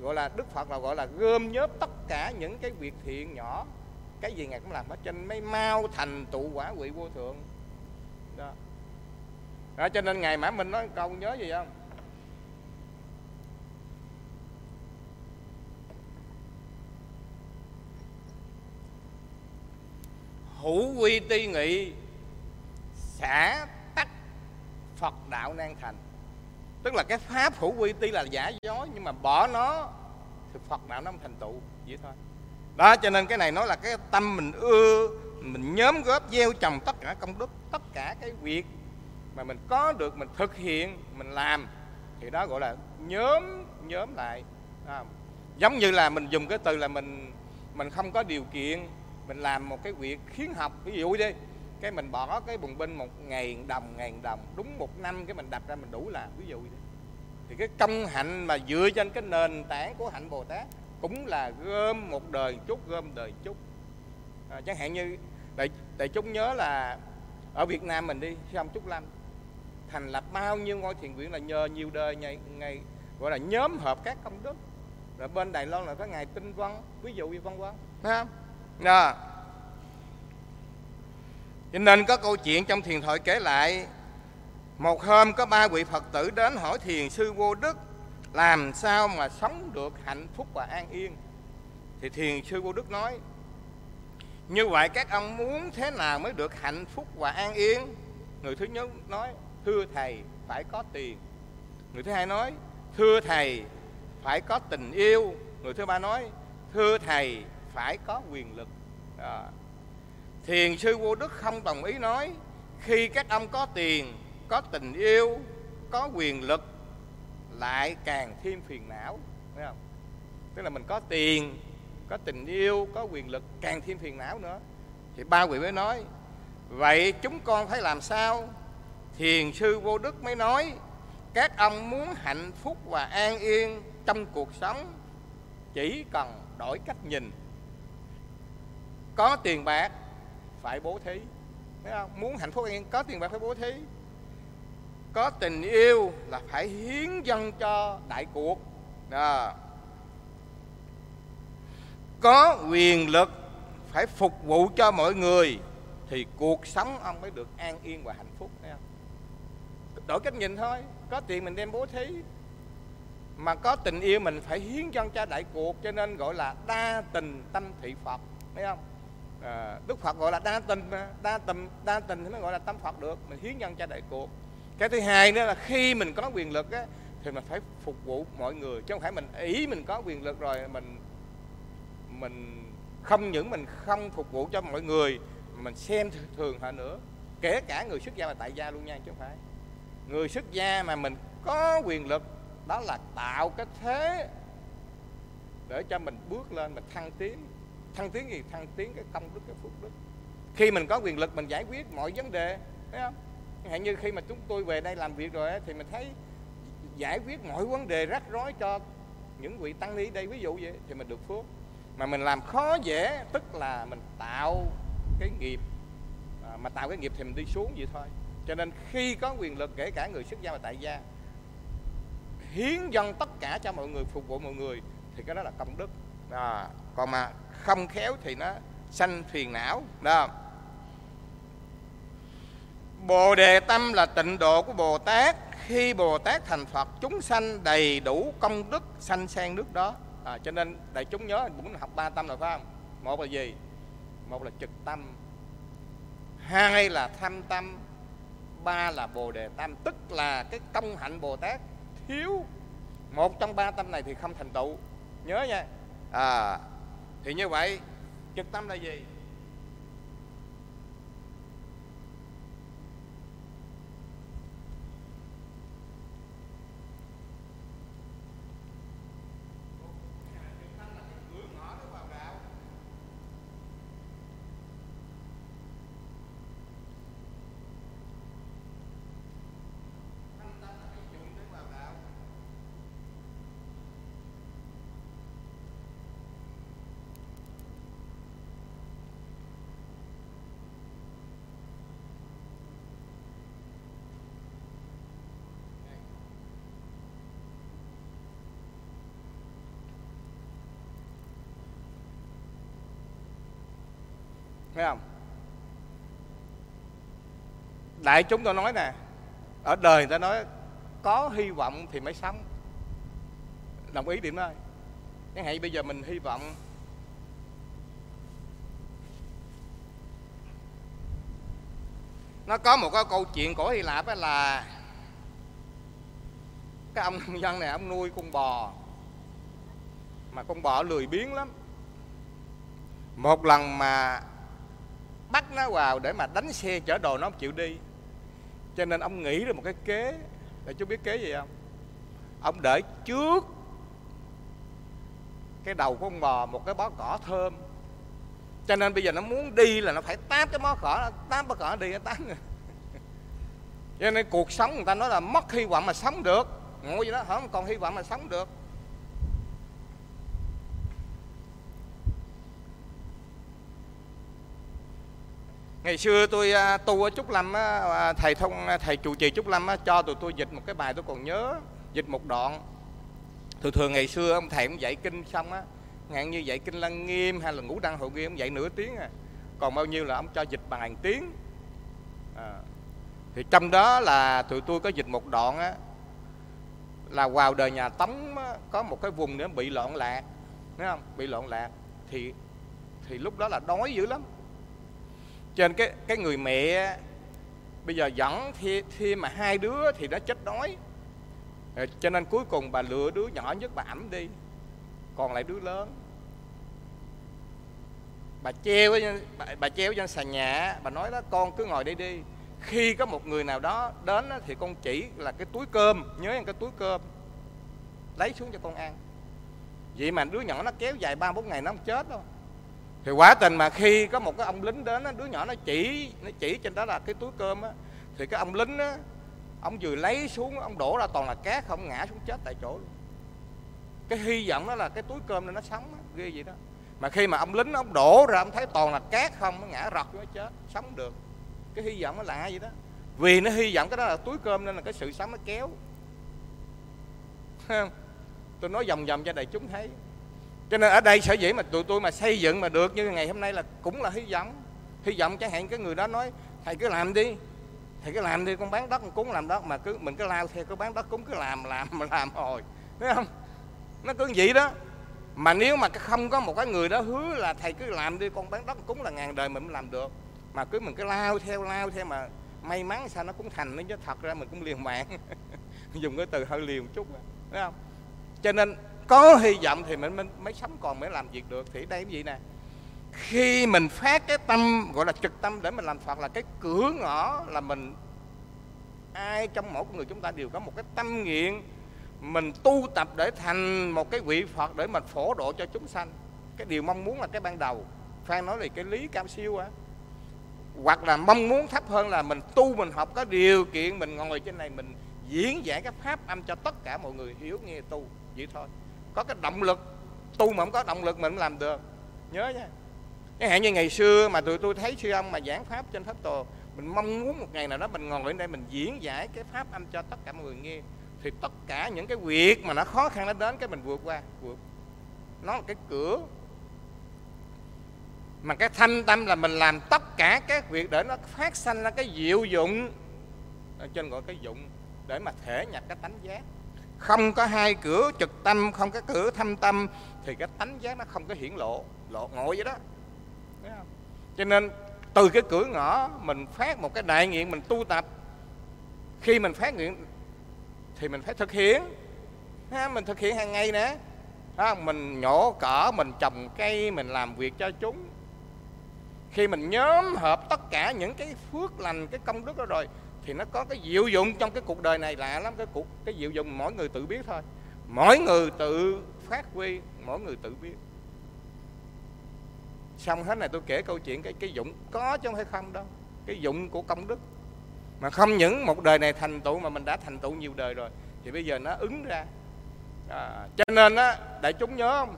gọi là đức phật là gọi là gom nhớp tất cả những cái việc thiện nhỏ. Cái gì ngài cũng làm hết trên mấy mau thành tụ quả vị vô thượng. Đó. đó cho nên ngài mã minh nói câu nhớ gì không? Hữu quy ti nghị xả tắc phật đạo nan thành. Tức là cái pháp hữu quy ti là giả dối nhưng mà bỏ nó thì phật đạo nó thành tựu vậy thôi. Đó cho nên cái này nói là cái tâm mình ưa mình nhóm góp gieo trồng tất cả công đức tất cả cái việc mà mình có được mình thực hiện mình làm thì đó gọi là nhóm nhóm lại. À, giống như là mình dùng cái từ là mình mình không có điều kiện mình làm một cái việc khiến học ví dụ đi cái mình bỏ cái bùng binh một ngàn đồng ngàn đồng đúng một năm cái mình đặt ra mình đủ làm ví dụ đi, thì cái công hạnh mà dựa trên cái nền tảng của hạnh bồ tát cũng là gom một đời chút gom đời chút. À, chẳng hạn như đại, đại chúng nhớ là ở Việt Nam mình đi xong Trúc Lâm thành lập bao nhiêu ngôi thiền viện là nhờ nhiều đời ngày, ngày gọi là nhóm hợp các công đức. Rồi bên Đài Loan là có ngày tinh văn ví dụ như vân vân thấy không? Đó cho nên có câu chuyện trong thiền thoại kể lại, một hôm có ba vị Phật tử đến hỏi thiền sư vô đức, làm sao mà sống được hạnh phúc và an yên? Thì thiền sư vô đức nói, như vậy các ông muốn thế nào mới được hạnh phúc và an yên? Người thứ nhất nói, thưa thầy, phải có tiền. Người thứ hai nói, thưa thầy, phải có tình yêu. Người thứ ba nói, thưa thầy phải có quyền lực. À. thiền sư vô đức không đồng ý nói, khi các ông có tiền, có tình yêu, có quyền lực, lại càng thêm phiền não thấy không? Tức là mình có tiền, có tình yêu, có quyền lực, càng thêm phiền não nữa. Thì ba vị mới nói, vậy chúng con phải làm sao? Thiền sư vô đức mới nói, các ông muốn hạnh phúc và an yên trong cuộc sống, chỉ cần đổi cách nhìn có tiền bạc, phải bố thí. Thấy không? Muốn hạnh phúc an yên có tiền bạc phải bố thí. Có tình yêu là phải hiến dân cho đại cuộc. Đó. có quyền lực phải phục vụ cho mọi người thì cuộc sống ông mới được an yên và hạnh phúc, thấy không? đổi cách nhìn thôi. Có tiền mình đem bố thí, mà có tình yêu mình phải hiến dân cho đại cuộc, cho nên gọi là đa tình tâm thị phật, thấy không? À, đức phật gọi là đa tình đa tình đa tình thì mới gọi là tâm phật được mình hiến dân cho đại cuộc. Cái thứ hai nữa là khi mình có quyền lực á, thì mình phải phục vụ mọi người chứ không phải mình ý mình có quyền lực rồi mình mình không những mình không phục vụ cho mọi người mình xem thường họ nữa. Kể cả người xuất gia và tại gia luôn nha chứ không phải. Người xuất gia mà mình có quyền lực đó là tạo cái thế để cho mình bước lên mình thăng tiến thăng tiến gì? Thăng tiến cái công đức cái phước đức. Khi mình có quyền lực mình giải quyết mọi vấn đề thấy không? Hạn như khi mà chúng tôi về đây làm việc rồi thì mình thấy giải quyết mọi vấn đề rắc rối cho những vị tăng ni đây ví dụ vậy thì mình được phước. Mà mình làm khó dễ tức là mình tạo cái nghiệp à, mà tạo cái nghiệp thì mình đi xuống vậy thôi. Cho nên khi có quyền lực kể cả người xuất gia và tại gia hiến dân tất cả cho mọi người phục vụ mọi người thì cái đó là công đức. À, còn mà không khéo thì nó sanh phiền não đó Bồ đề tâm là tịnh độ của Bồ Tát. Khi Bồ Tát thành Phật Chúng sanh đầy đủ công đức sanh sang nước đó. À, Cho nên đại chúng nhớ Cũng học ba tâm là phải không? Một là gì? Một là trực tâm. Hai là tham tâm. Ba là Bồ đề tâm. Tức là cái công hạnh Bồ Tát Thiếu. Một trong ba tâm này thì không thành tựu. Nhớ nha. À, thì như vậy Trực tâm là gì? Thấy không? Đại chúng tôi nói nè, ở đời người ta nói có hy vọng thì mới sống. Đồng ý điểm đó. Chẳng hạn bây giờ mình hy vọng nó có một cái câu chuyện cổ hy lạp là cái ông nông dân này, ông nuôi con bò, mà con bò lười biếng lắm. Một lần mà bắt nó vào để mà đánh xe chở đồ nó không chịu đi. Cho nên ông nghĩ ra một cái kế. Để chú biết kế gì không? Ông để trước cái đầu của con bò một cái bó cỏ thơm. Cho nên bây giờ nó muốn đi là nó phải táp cái bó cỏ, táp bó cỏ đi, nó táp. Cho nên cuộc sống người ta nói là mất hy vọng mà sống được. Ngồi gì đó, không còn hy vọng mà sống được. Ngày xưa tôi à, tu ở trúc lâm à, thầy thông à, thầy chủ trì trúc lâm cho tụi tôi dịch một cái bài tôi còn nhớ dịch một đoạn. Thường thường ngày xưa ông thầy cũng dạy kinh xong á ngạn như dạy kinh lăng nghiêm hay là ngũ đăng hội nghiêm ông dạy nửa tiếng à. Còn bao nhiêu là ông cho dịch bằng hàng tiếng. À. thì trong đó là tụi tôi có dịch một đoạn á là vào đời nhà tống á, có một cái vùng nữa bị loạn lạc thấy không? Bị loạn lạc. Thì thì lúc đó là đói dữ lắm cho nên cái cái người mẹ bây giờ dẫn khi khi mà hai đứa thì nó chết đói. Ờ, cho nên cuối cùng bà lựa đứa nhỏ nhất bà ẩm đi còn lại đứa lớn. Bà treo bà, bà treo trên sàn nhà bà nói đó con cứ ngồi đây đi. Khi có một người nào đó đến thì con chỉ là cái túi cơm nhớ cái túi cơm lấy xuống cho con ăn. Vậy mà đứa nhỏ nó kéo dài ba bốn ngày nó không chết đâu thì quá tình mà khi có một cái ông lính đến đứa nhỏ nó chỉ nó chỉ trên đó là cái túi cơm á thì cái ông lính á ông vừa lấy xuống ông đổ ra toàn là cát không ngã xuống chết tại chỗ luôn. Cái hy vọng đó là cái túi cơm này nó sống á, ghê vậy đó. Mà khi mà ông lính ông đổ ra ông thấy toàn là cát không nó ngã rọt nó chết sống được. Cái hy vọng nó lạ vậy đó. Vì nó hy vọng cái đó là túi cơm nên là cái sự sống nó kéo. Tôi nói vòng vòng cho đại chúng thấy cho nên ở đây sở dĩ mà tụi tôi mà xây dựng mà được như ngày hôm nay là cũng là hy vọng. Hy vọng chẳng hạn cái người đó nói, thầy cứ làm đi, thầy cứ làm đi, con bán đất con cúng làm đất mà cứ, mình cứ lao theo, cứ bán đất cúng, cứ làm làm mà làm hồi. Thấy không? Nó cứ vậy đó. Mà nếu mà không có một cái người đó hứa là thầy cứ làm đi, con bán đất cúng là ngàn đời mình mới làm được. Mà cứ mình cứ lao theo lao theo mà may mắn sao nó cũng thành nó chứ thật ra mình cũng liều mạng. Dùng cái từ hơi liều một chút thấy không? Cho nên có hy vọng thì mình, mình mới sống còn mới làm việc được. Thì đây cái gì nè? Khi mình phát cái tâm gọi là trực tâm để mình làm phật là cái cửa ngõ là mình ai trong mỗi người chúng ta đều có một cái tâm nguyện mình tu tập để thành một cái vị phật để mình phổ độ cho chúng sanh. Cái điều mong muốn là cái ban đầu. Phan nói là cái lý cao siêu á. Hoặc là mong muốn thấp hơn là mình tu mình học có điều kiện mình ngồi trên này mình diễn giải các pháp âm cho tất cả mọi người hiểu nghe tu. Vậy thôi có cái động lực. Tu mà không có động lực mình không làm được. Nhớ nha. Cái hạn như ngày xưa mà tụi tôi thấy sư ông mà giảng pháp trên pháp tù mình mong muốn một ngày nào đó mình ngồi lên đây mình diễn giải cái pháp âm cho tất cả mọi người nghe. Thì tất cả những cái việc mà nó khó khăn nó đến cái mình vượt qua, vượt. Nó là cái cửa. Mà cái thanh tâm là mình làm tất cả các việc để nó phát sanh ra cái diệu dụng. Ở trên gọi cái dụng để mà thể nhập cái tánh giác không có hai cửa trực tâm không có cửa thâm tâm thì cái tánh giác nó không có hiển lộ lộ ngộ vậy đó. Cho nên từ cái cửa ngõ mình phát một cái đại nguyện mình tu tập. Khi mình phát nguyện thì mình phải thực hiện. Ha, mình thực hiện hàng ngày nè. Ha, mình nhổ cỏ mình trồng cây mình làm việc cho chúng. Khi mình nhóm hợp tất cả những cái phước lành cái công đức đó rồi thì nó có cái diệu dụng trong cái cuộc đời này lạ lắm cái cuộc cái diệu dụng mỗi người tự biết thôi. Mỗi người tự phát huy mỗi người tự biết. Xong hết này tôi kể câu chuyện cái cái dụng có chứ không phải không đâu cái dụng của công đức. Mà không những một đời này thành tựu mà mình đã thành tựu nhiều đời rồi thì bây giờ nó ứng ra. À, cho nên á đại chúng nhớ không?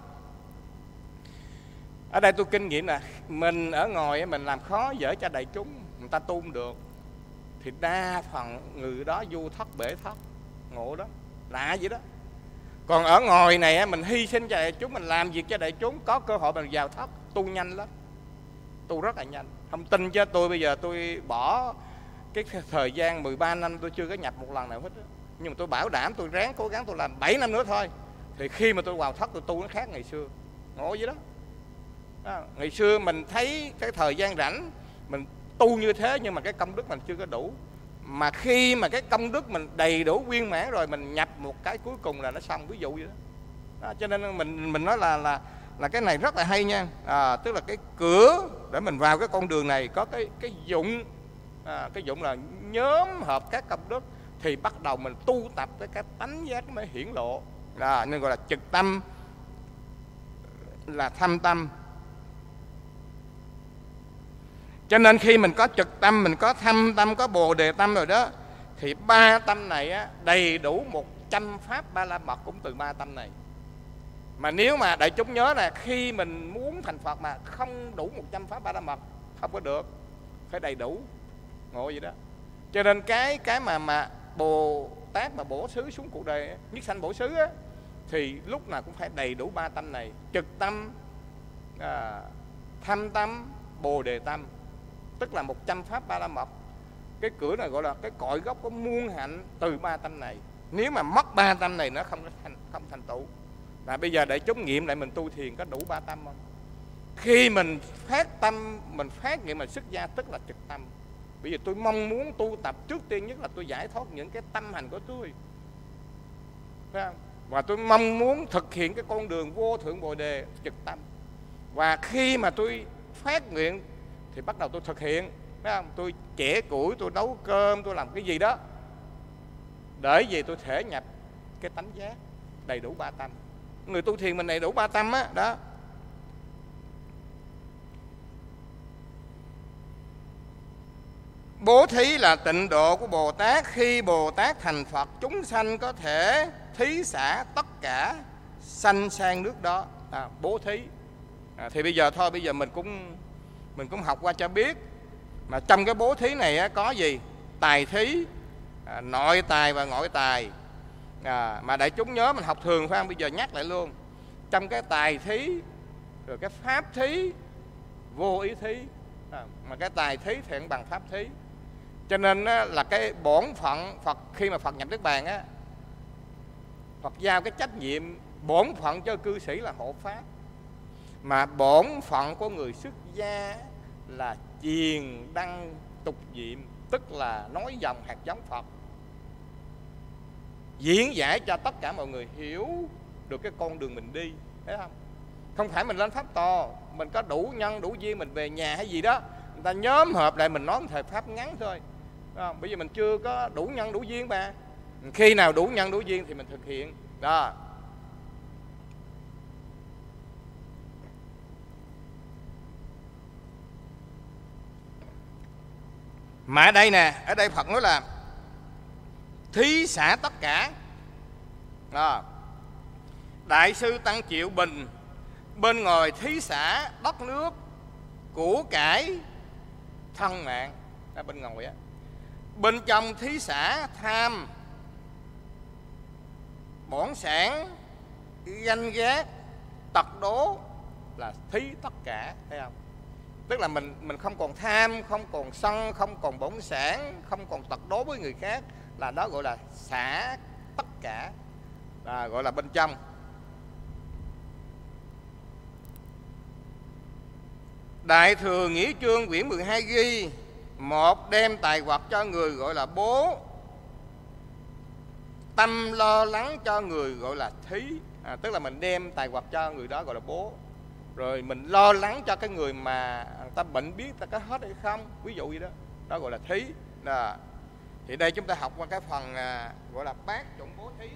Ở đây tôi kinh nghiệm là mình ở ngồi mình làm khó dễ cho đại chúng người ta tu được thì đa phần người đó du thất bể thất ngộ đó, lạ vậy đó. Còn ở ngồi này mình hy sinh cho đại chúng, mình làm việc cho đại chúng, có cơ hội mình vào thất tu nhanh lắm, tu rất là nhanh. Không tin cho tôi bây giờ tôi bỏ cái thời gian 13 năm tôi chưa có nhập một lần nào hết nhưng mà tôi bảo đảm, tôi ráng cố gắng tôi làm 7 năm nữa thôi. Thì khi mà tôi vào thất tôi tu nó khác ngày xưa. Ngộ vậy đó. Đó. ngày xưa mình thấy cái thời gian rảnh, mình tu như thế nhưng mà cái công đức mình chưa có đủ. Mà khi mà cái công đức mình đầy đủ viên mãn rồi mình nhập một cái cuối cùng là nó xong ví dụ vậy đó, đó cho nên mình mình nói là là là cái này rất là hay nha. À, tức là cái cửa để mình vào cái con đường này có cái cái dụng à, cái dụng là nhóm hợp các công đức thì bắt đầu mình tu tập tới cái tánh giác mới hiển lộ. Là nên gọi là trực tâm là thâm tâm cho nên khi mình có trực tâm mình có thâm tâm có bồ đề tâm rồi đó thì ba tâm này á, đầy đủ một trăm pháp ba la mật cũng từ ba tâm này. Mà nếu mà đại chúng nhớ là khi mình muốn thành phật mà không đủ một trăm pháp ba la mật không có được phải đầy đủ ngộ vậy đó. Cho nên cái cái mà mà bồ tát mà bổ xứ xuống cuộc đời nhất sanh bổ xứ á, thì lúc nào cũng phải đầy đủ ba tâm này. Trực tâm à, thâm tâm bồ đề tâm tức là một trăm pháp ba la mật. Cái cửa này gọi là cái cội gốc có muôn hạnh từ ba tâm này. Nếu mà mất ba tâm này nó không thành không thành tựu. Là bây giờ để chốn nghiệm lại mình tu thiền có đủ ba tâm không? Khi mình phát tâm, mình phát nghiệm mình xuất gia tức là trực tâm. Bây giờ tôi mong muốn tu tập trước tiên nhất là tôi giải thoát những cái tâm hành của tôi. Phải không? và tôi mong muốn thực hiện cái con đường vô thượng bồ đề trực tâm. Và khi mà tôi phát nguyện thì bắt đầu tôi thực hiện. Tôi chẻ củi tôi nấu cơm tôi làm cái gì đó. Để gì tôi thể nhập cái tánh giác đầy đủ ba tâm. Người tu thiền mình đầy đủ ba tâm á đó. Bố thí là tịnh độ của Bồ Tát. Khi Bồ Tát thành Phật Chúng sanh có thể thí xả tất cả Sanh sang nước đó. À, Bố thí. À, Thì bây giờ thôi bây giờ mình cũng mình cũng học qua cho biết Mà trong cái bố thí này có gì? Tài thí à, Nội tài và ngoại tài. À, Mà đại chúng nhớ mình học thường phải không? Bây giờ nhắc lại luôn. Trong cái tài thí Rồi cái pháp thí Vô ý thí à, Mà cái tài thí thì bằng pháp thí. Cho nên là cái bổn phận Phật khi mà Phật nhập nước Bàn á Phật giao cái trách nhiệm bổn phận cho cư sĩ là hộ pháp. Mà bổn phận của người xuất gia là truyền đăng tục diệm tức là nói dòng hạt giống Phật. Diễn giải cho tất cả mọi người hiểu được cái con đường mình đi, thấy không? Không phải mình lên pháp to mình có đủ nhân, đủ duyên mình về nhà hay gì đó, người ta nhóm hợp lại mình nói một thời pháp ngắn thôi không? bởi vì mình chưa có đủ nhân, đủ duyên mà. Khi nào đủ nhân, đủ duyên thì mình thực hiện. Đó. Mà ở đây nè, ở đây phật nói là thí xả tất cả. Đó. đại sư tăng triệu bình, bên ngoài thí xả đất nước của cải thân mạng. Ở bên ngồi á. Bên trong thí xã tham, bổn sản, danh ghét tật đố là thí tất cả, thấy không? Tức là mình mình không còn tham không còn sân không còn bổn sản không còn tật đố với người khác là đó gọi là xả tất cả là gọi là bên trong. Đại thừa Nghĩa Chương quyển 12 ghi Một đem tài vật cho người gọi là bố Tâm lo lắng cho người gọi là thí. À, Tức là mình đem tài vật cho người đó gọi là bố. Rồi mình lo lắng cho cái người mà ta bệnh biết ta có hết hay không, Ví dụ gì đó. Đó gọi là thí. Là Thì đây chúng ta học qua cái phần à, gọi là bát chủng bố thí.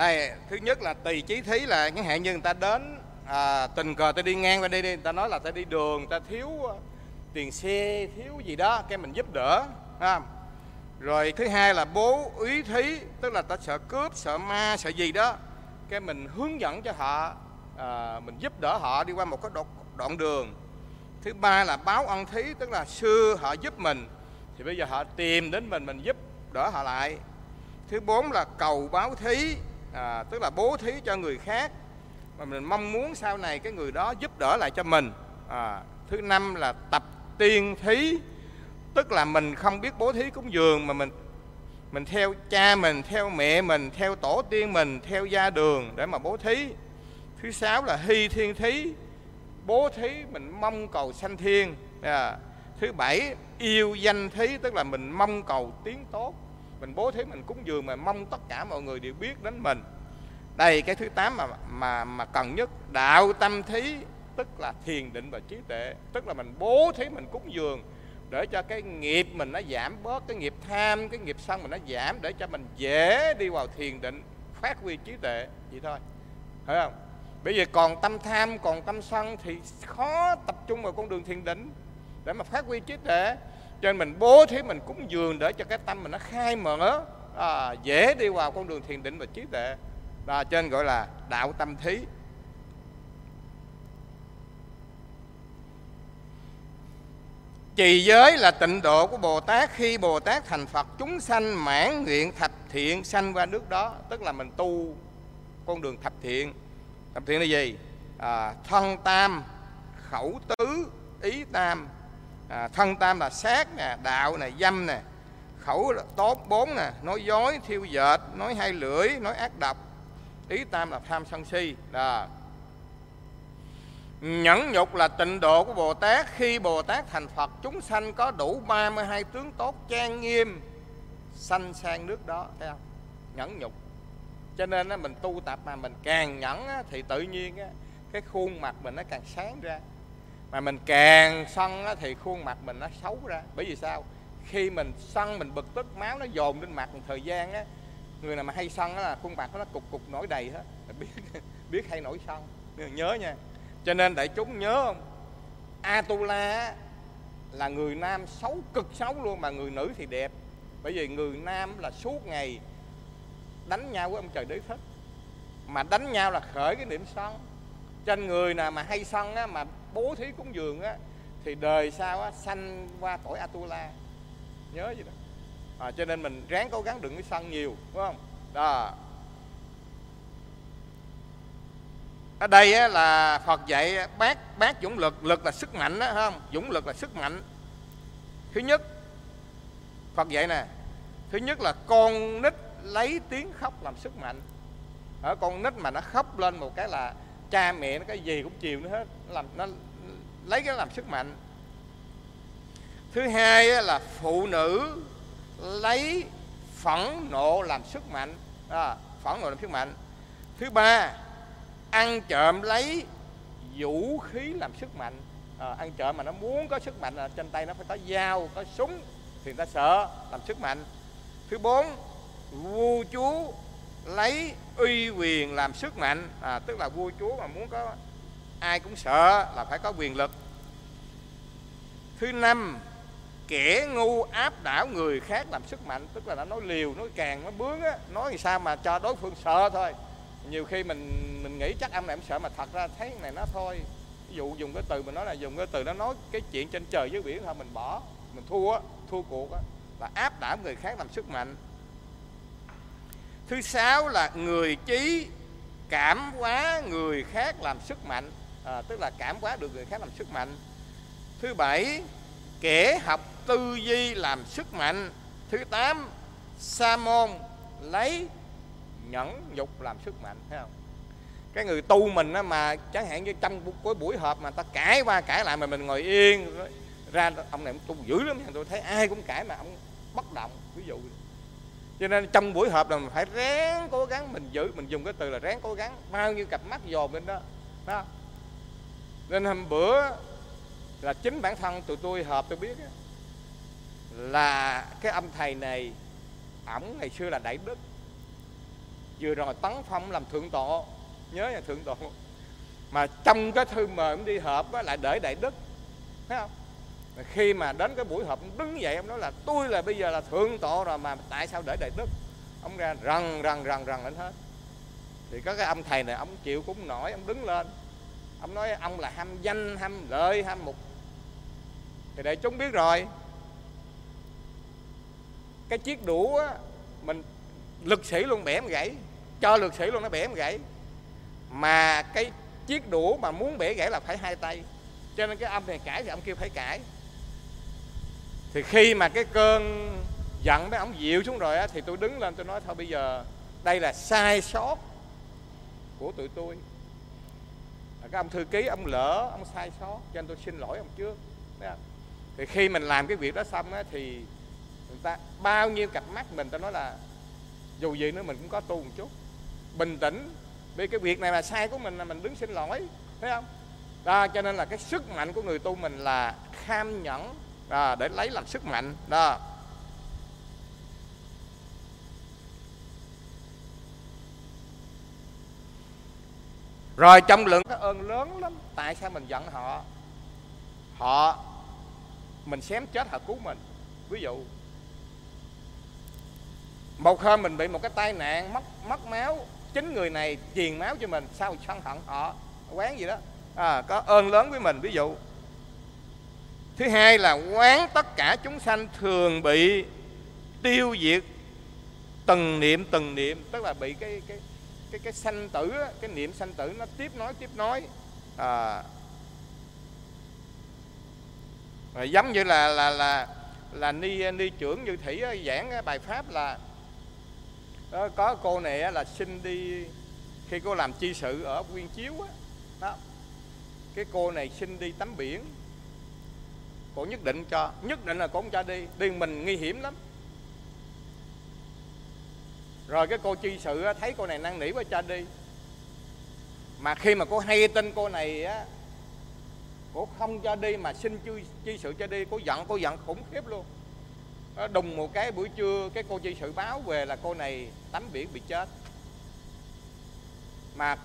Đây thứ nhất là tùy chí thí là cái hạn như người ta đến à, tình cờ ta đi ngang qua đi đi người ta nói là ta đi đường ta thiếu ờ, tiền xe thiếu gì đó cái mình giúp đỡ ha. Rồi thứ hai là bố ý thí tức là ta sợ cướp sợ ma sợ gì đó cái mình hướng dẫn cho họ à, mình giúp đỡ họ đi qua một cái đoạn đường. Thứ ba là báo ân thí tức là xưa họ giúp mình thì bây giờ họ tìm đến mình mình giúp đỡ họ lại. Thứ bốn là cầu báo thí à, tức là bố thí cho người khác. Mà mình mong muốn sau này cái người đó giúp đỡ lại cho mình. À, thứ năm là tập tiên thí. Tức là mình không biết bố thí cúng dường mà mình mình theo cha mình theo mẹ mình theo tổ tiên mình theo gia đường để mà bố thí. Thứ sáu là hy thiên thí. Bố thí mình mong cầu sanh thiên. À, thứ bảy yêu danh thí. Tức là mình mong cầu tiếng tốt mình bố thí mình cúng dường mà mong tất cả mọi người đều biết đến mình. Đây, cái thứ tám mà mà mà cần nhất, đạo tâm thí, tức là thiền định và trí tuệ. Tức là mình bố thí mình cúng dường để cho cái nghiệp mình nó giảm bớt, cái nghiệp tham, cái nghiệp sân mình nó giảm để cho mình dễ đi vào thiền định, phát huy trí tuệ. Vậy thôi. Thấy không? Bây giờ còn tâm tham, còn tâm sân thì khó tập trung vào con đường thiền định để mà phát huy trí tuệ cho nên mình bố thí mình cúng dường để cho cái tâm mình nó khai mở à, dễ đi vào con đường thiền định và trí tuệ. Đó, cho nên gọi là đạo tâm thí. Trì giới là tịnh độ của bồ tát. Khi bồ tát thành phật chúng sanh mãn nguyện thập thiện sanh qua nước đó. Tức là mình tu con đường thập thiện. Thập thiện là gì? À, thân tam khẩu tứ ý tam à, thân tam là sát nè đạo nè dâm nè. Khẩu là tốt bốn nè nói dối thiêu dệt nói hai lưỡi nói ác độc. Ý tam là tham sân si đó. Nhẫn nhục là tịnh độ của Bồ Tát. Khi Bồ Tát thành Phật Chúng sanh có đủ 32 tướng tốt trang nghiêm Sanh sang nước đó Thấy không? Nhẫn nhục. Cho nên mình tu tập mà mình càng nhẫn Thì tự nhiên cái khuôn mặt mình nó càng sáng ra. Mà mình càng sân á, thì khuôn mặt mình nó xấu ra. Bởi vì sao? Khi mình sân mình bực tức máu nó dồn lên mặt một thời gian á Người nào mà hay sân á là khuôn mặt nó cục cục nổi đầy hết. Biết biết hay nổi sân Nhớ nha. Cho nên đại chúng nhớ không? Atula là người nam xấu cực xấu luôn mà người nữ thì đẹp. Bởi vì người nam là suốt ngày đánh nhau với ông trời đế thích. Mà đánh nhau là khởi cái niệm sân trên người nào mà hay sân á, mà bố thí cúng dường á thì đời sau á, sanh qua cõi Atula. Nhớ gì đó. À, cho nên mình ráng cố gắng đừng có sân nhiều đúng không? Đó. Ở đây á, là Phật dạy bác bác dũng lực lực là sức mạnh đó không? Dũng lực là sức mạnh. Thứ nhất Phật dạy nè thứ nhất là con nít lấy tiếng khóc làm sức mạnh. Ở con nít mà nó khóc lên một cái là cha mẹ nó cái gì cũng chiều nó hết. Nó làm nó lấy cái làm sức mạnh. Thứ hai là phụ nữ lấy phẫn nộ làm sức mạnh. À, phẫn nộ làm sức mạnh. Thứ ba ăn trộm lấy vũ khí làm sức mạnh. À, ăn trộm mà nó muốn có sức mạnh là trên tay nó phải có dao có súng thì người ta sợ làm sức mạnh. Thứ bốn vua chúa lấy uy quyền làm sức mạnh à, tức là vua chúa mà muốn có ai cũng sợ là phải có quyền lực. Thứ năm kẻ ngu áp đảo người khác làm sức mạnh tức là nó nói liều nói càng nó bướng á nói sao mà cho đối phương sợ thôi. Nhiều khi mình mình nghĩ chắc ông này em sợ mà thật ra thấy này nó thôi. Ví dụ dùng cái từ mình nói là dùng cái từ nó nói cái chuyện trên trời dưới biển thôi mình bỏ mình thua thua cuộc á là áp đảo người khác làm sức mạnh thứ sáu là người trí cảm hóa người khác làm sức mạnh. À, tức là cảm hóa được người khác làm sức mạnh. Thứ bảy kẻ học tư duy làm sức mạnh. Thứ tám sa môn lấy nhẫn nhục làm sức mạnh thấy không? Cái người tu mình á mà chẳng hạn như trong cái buổi họp mà ta cãi qua cãi lại mà mình ngồi yên ra ông này ông tu dữ lắm tôi thấy ai cũng cãi mà ông bất động ví dụ cho nên trong buổi họp là mình phải ráng cố gắng mình giữ, mình dùng cái từ là ráng cố gắng. Bao nhiêu cặp mắt dồn lên đó đó nên hôm bữa là chính bản thân tụi tôi họp, tôi biết là cái âm thầy này, ổng ngày xưa là đại đức. Vừa rồi tấn phong làm thượng tọa nhớ là thượng tọa mà trong cái thư mời ổng đi họp lại để đại đức thấy không? Khi mà đến cái buổi họp đứng dậy ông nói là tôi là bây giờ là thượng tọa rồi mà tại sao để đại đức? Ông ra rần rần rần rần lên hết. Thì có cái ông thầy này ông chịu cũng nổi ông đứng lên. Ông nói ông là ham danh ham lợi ham mục. Thì để chúng biết rồi. Cái chiếc đũa á, mình lực sĩ luôn bẻ gãy cho lực sĩ luôn nó bẻ gãy. Mà cái chiếc đũa mà muốn bẻ gãy là phải hai tay. Cho nên cái ông này cãi thì ông kêu phải cãi thì khi mà cái cơn giận đó ông dịu xuống rồi á, thì tôi đứng lên tôi nói, thôi bây giờ, đây là sai sót của tụi tôi. À, Các ông thư ký, ông lỡ, ông sai sót, cho nên tôi xin lỗi ông trước. Thì khi mình làm cái việc đó xong á, thì người ta bao nhiêu cặp mắt mình ta nói là dù gì nữa mình cũng có tu một chút. Bình tĩnh vì cái việc này là sai của mình là mình đứng xin lỗi, thấy không? Đó, cho nên là cái sức mạnh của người tu mình là kham nhẫn đó, để lấy làm sức mạnh. Đó. Rồi trong lượng cái ơn lớn lắm. Tại sao mình giận họ? Họ mình xém chết họ cứu mình. Ví dụ một hôm mình bị một cái tai nạn mất mất máu chính người này truyền máu cho mình sao sân hận họ? Quán gì đó. À, có ơn lớn với mình ví dụ thứ hai là quán tất cả chúng sanh thường bị tiêu diệt từng niệm từng niệm. Tức là bị cái cái cái cái sanh tử cái niệm sanh tử nó tiếp nói tiếp nói. À, rồi giống như là là là là ni ni trưởng như thủy giảng bài pháp là ờ, có cô này là xin đi khi cô làm chi sự ở quyên chiếu đó. Cái cô này xin đi tắm biển cổ nhất định cho nhất định là cổ không cho đi. Đi mình nguy hiểm lắm. Rồi cái cô chi sự thấy cô này năn nỉ quá cho đi. Mà khi mà cô hay tin cô này á cô không cho đi mà xin chi, chi sự cho đi cô giận cô giận khủng khiếp luôn. Đùng một cái buổi trưa cái cô chi sự báo về là cô này tắm biển bị chết. Mà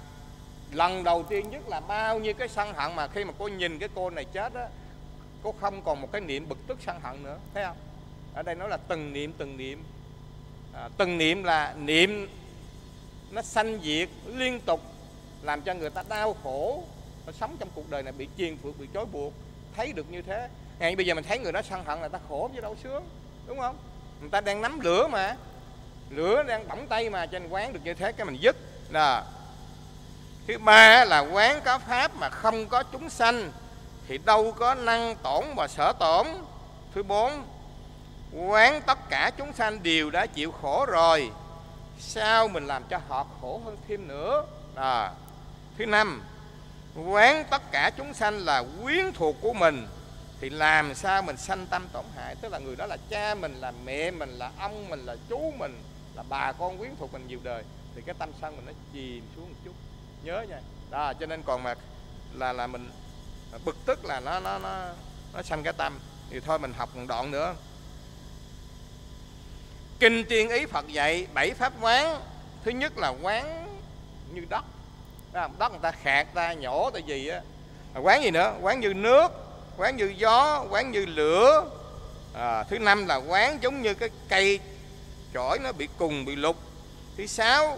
lần đầu tiên nhất là bao nhiêu cái sân hận mà khi mà cô nhìn cái cô này chết á cô không còn một cái niệm bực tức sân hận nữa thấy không? Ở đây nói là từng niệm từng niệm. À, từng niệm là niệm nó sanh diệt liên tục làm cho người ta đau khổ nó sống trong cuộc đời này bị chiền phượng bị trói buộc. Thấy được như thế ngày bây giờ mình thấy người đó sân hận là ta khổ chứ đâu sướng đúng không? Người ta đang nắm lửa mà lửa đang bỏng tay mà cho nên quán được như thế cái mình dứt. Là thứ ba là quán có pháp mà không có chúng sanh thì đâu có năng tổn và sở tổn. Thứ bốn, quán tất cả chúng sanh đều đã chịu khổ rồi. Sao mình làm cho họ khổ hơn thêm nữa? À. thứ năm, quán tất cả chúng sanh là quyến thuộc của mình. Thì làm sao mình sanh tâm tổn hại? Tức là người đó là cha mình, là mẹ mình, là ông mình, là chú mình, là bà con quyến thuộc mình nhiều đời. Thì cái tâm sân mình nó chìm xuống một chút. Nhớ nha. Đó, cho nên còn mà là là mình bực tức là nó nó nó nó sanh cái tâm. Thì thôi mình học một đoạn nữa. Kinh tiên ý phật dạy bảy pháp quán. Thứ nhất là quán như đất. Đất người ta khạc ta nhổ ta gì á. Quán gì nữa? Quán như nước quán như gió quán như lửa. À, thứ năm là quán giống như cái cây chổi nó bị cùng bị lục thứ sáu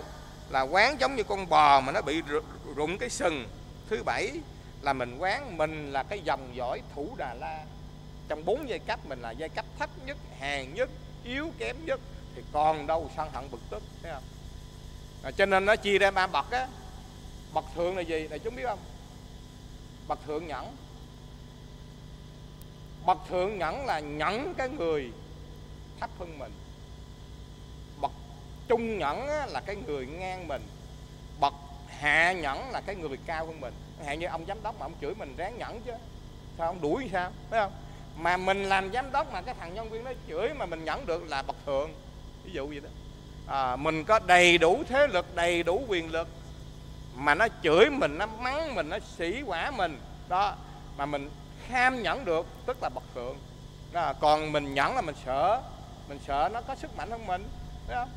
là quán giống như con bò mà nó bị rụng cái sừng. Thứ bảy là mình quán mình là cái dòng dõi thủ đà la. Trong bốn giai cấp mình là giai cấp thấp nhất hèn nhất yếu kém nhất thì còn đâu sân hận bực tức thấy không? À, cho nên nó chia ra ba bậc á. Bậc thượng là gì? Là chúng biết không? Bậc thượng nhẫn. Bậc thượng nhẫn là nhẫn cái người thấp hơn mình. Bậc trung nhẫn là cái người ngang mình. Bậc hạ nhẫn là cái người cao hơn mình hạn như ông giám đốc mà ông chửi mình ráng nhẫn chứ. Sao ông đuổi sao phải không? Mà mình làm giám đốc mà cái thằng nhân viên nó chửi mà mình nhẫn được là bậc thượng. Ví dụ vậy đó. À, mình có đầy đủ thế lực đầy đủ quyền lực mà nó chửi mình nó mắng mình nó sỉ quả mình. Đó mà mình kham nhẫn được tức là bậc thượng. Đó, còn mình nhẫn là mình sợ. Mình sợ nó có sức mạnh hơn mình phải không?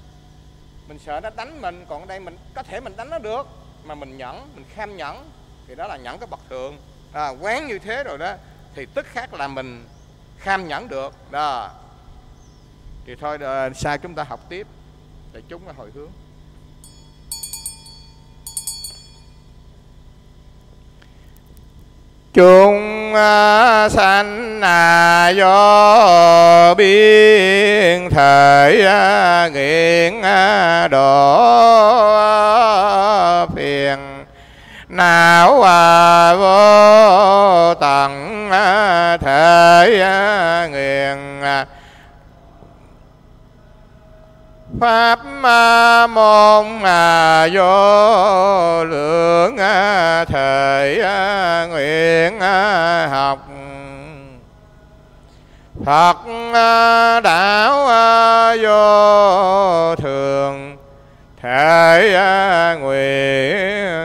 Mình sợ nó đánh mình còn ở đây mình có thể mình đánh nó được mà mình nhẫn mình kham nhẫn thì đó là nhẫn cái bậc thượng. À, quán như thế rồi đó thì tức khác là mình kham nhẫn được. Đó. Thì thôi đợi, sao chúng ta học tiếp. Để chúng là hồi hướng. Chúng à, sanh à do biên thể à, nghiện à, đổ phiền não à, vô tận à, thể à, nguyện pháp môn vô lượng thể nguyện học. Phật đạo vô thường thể nguyện.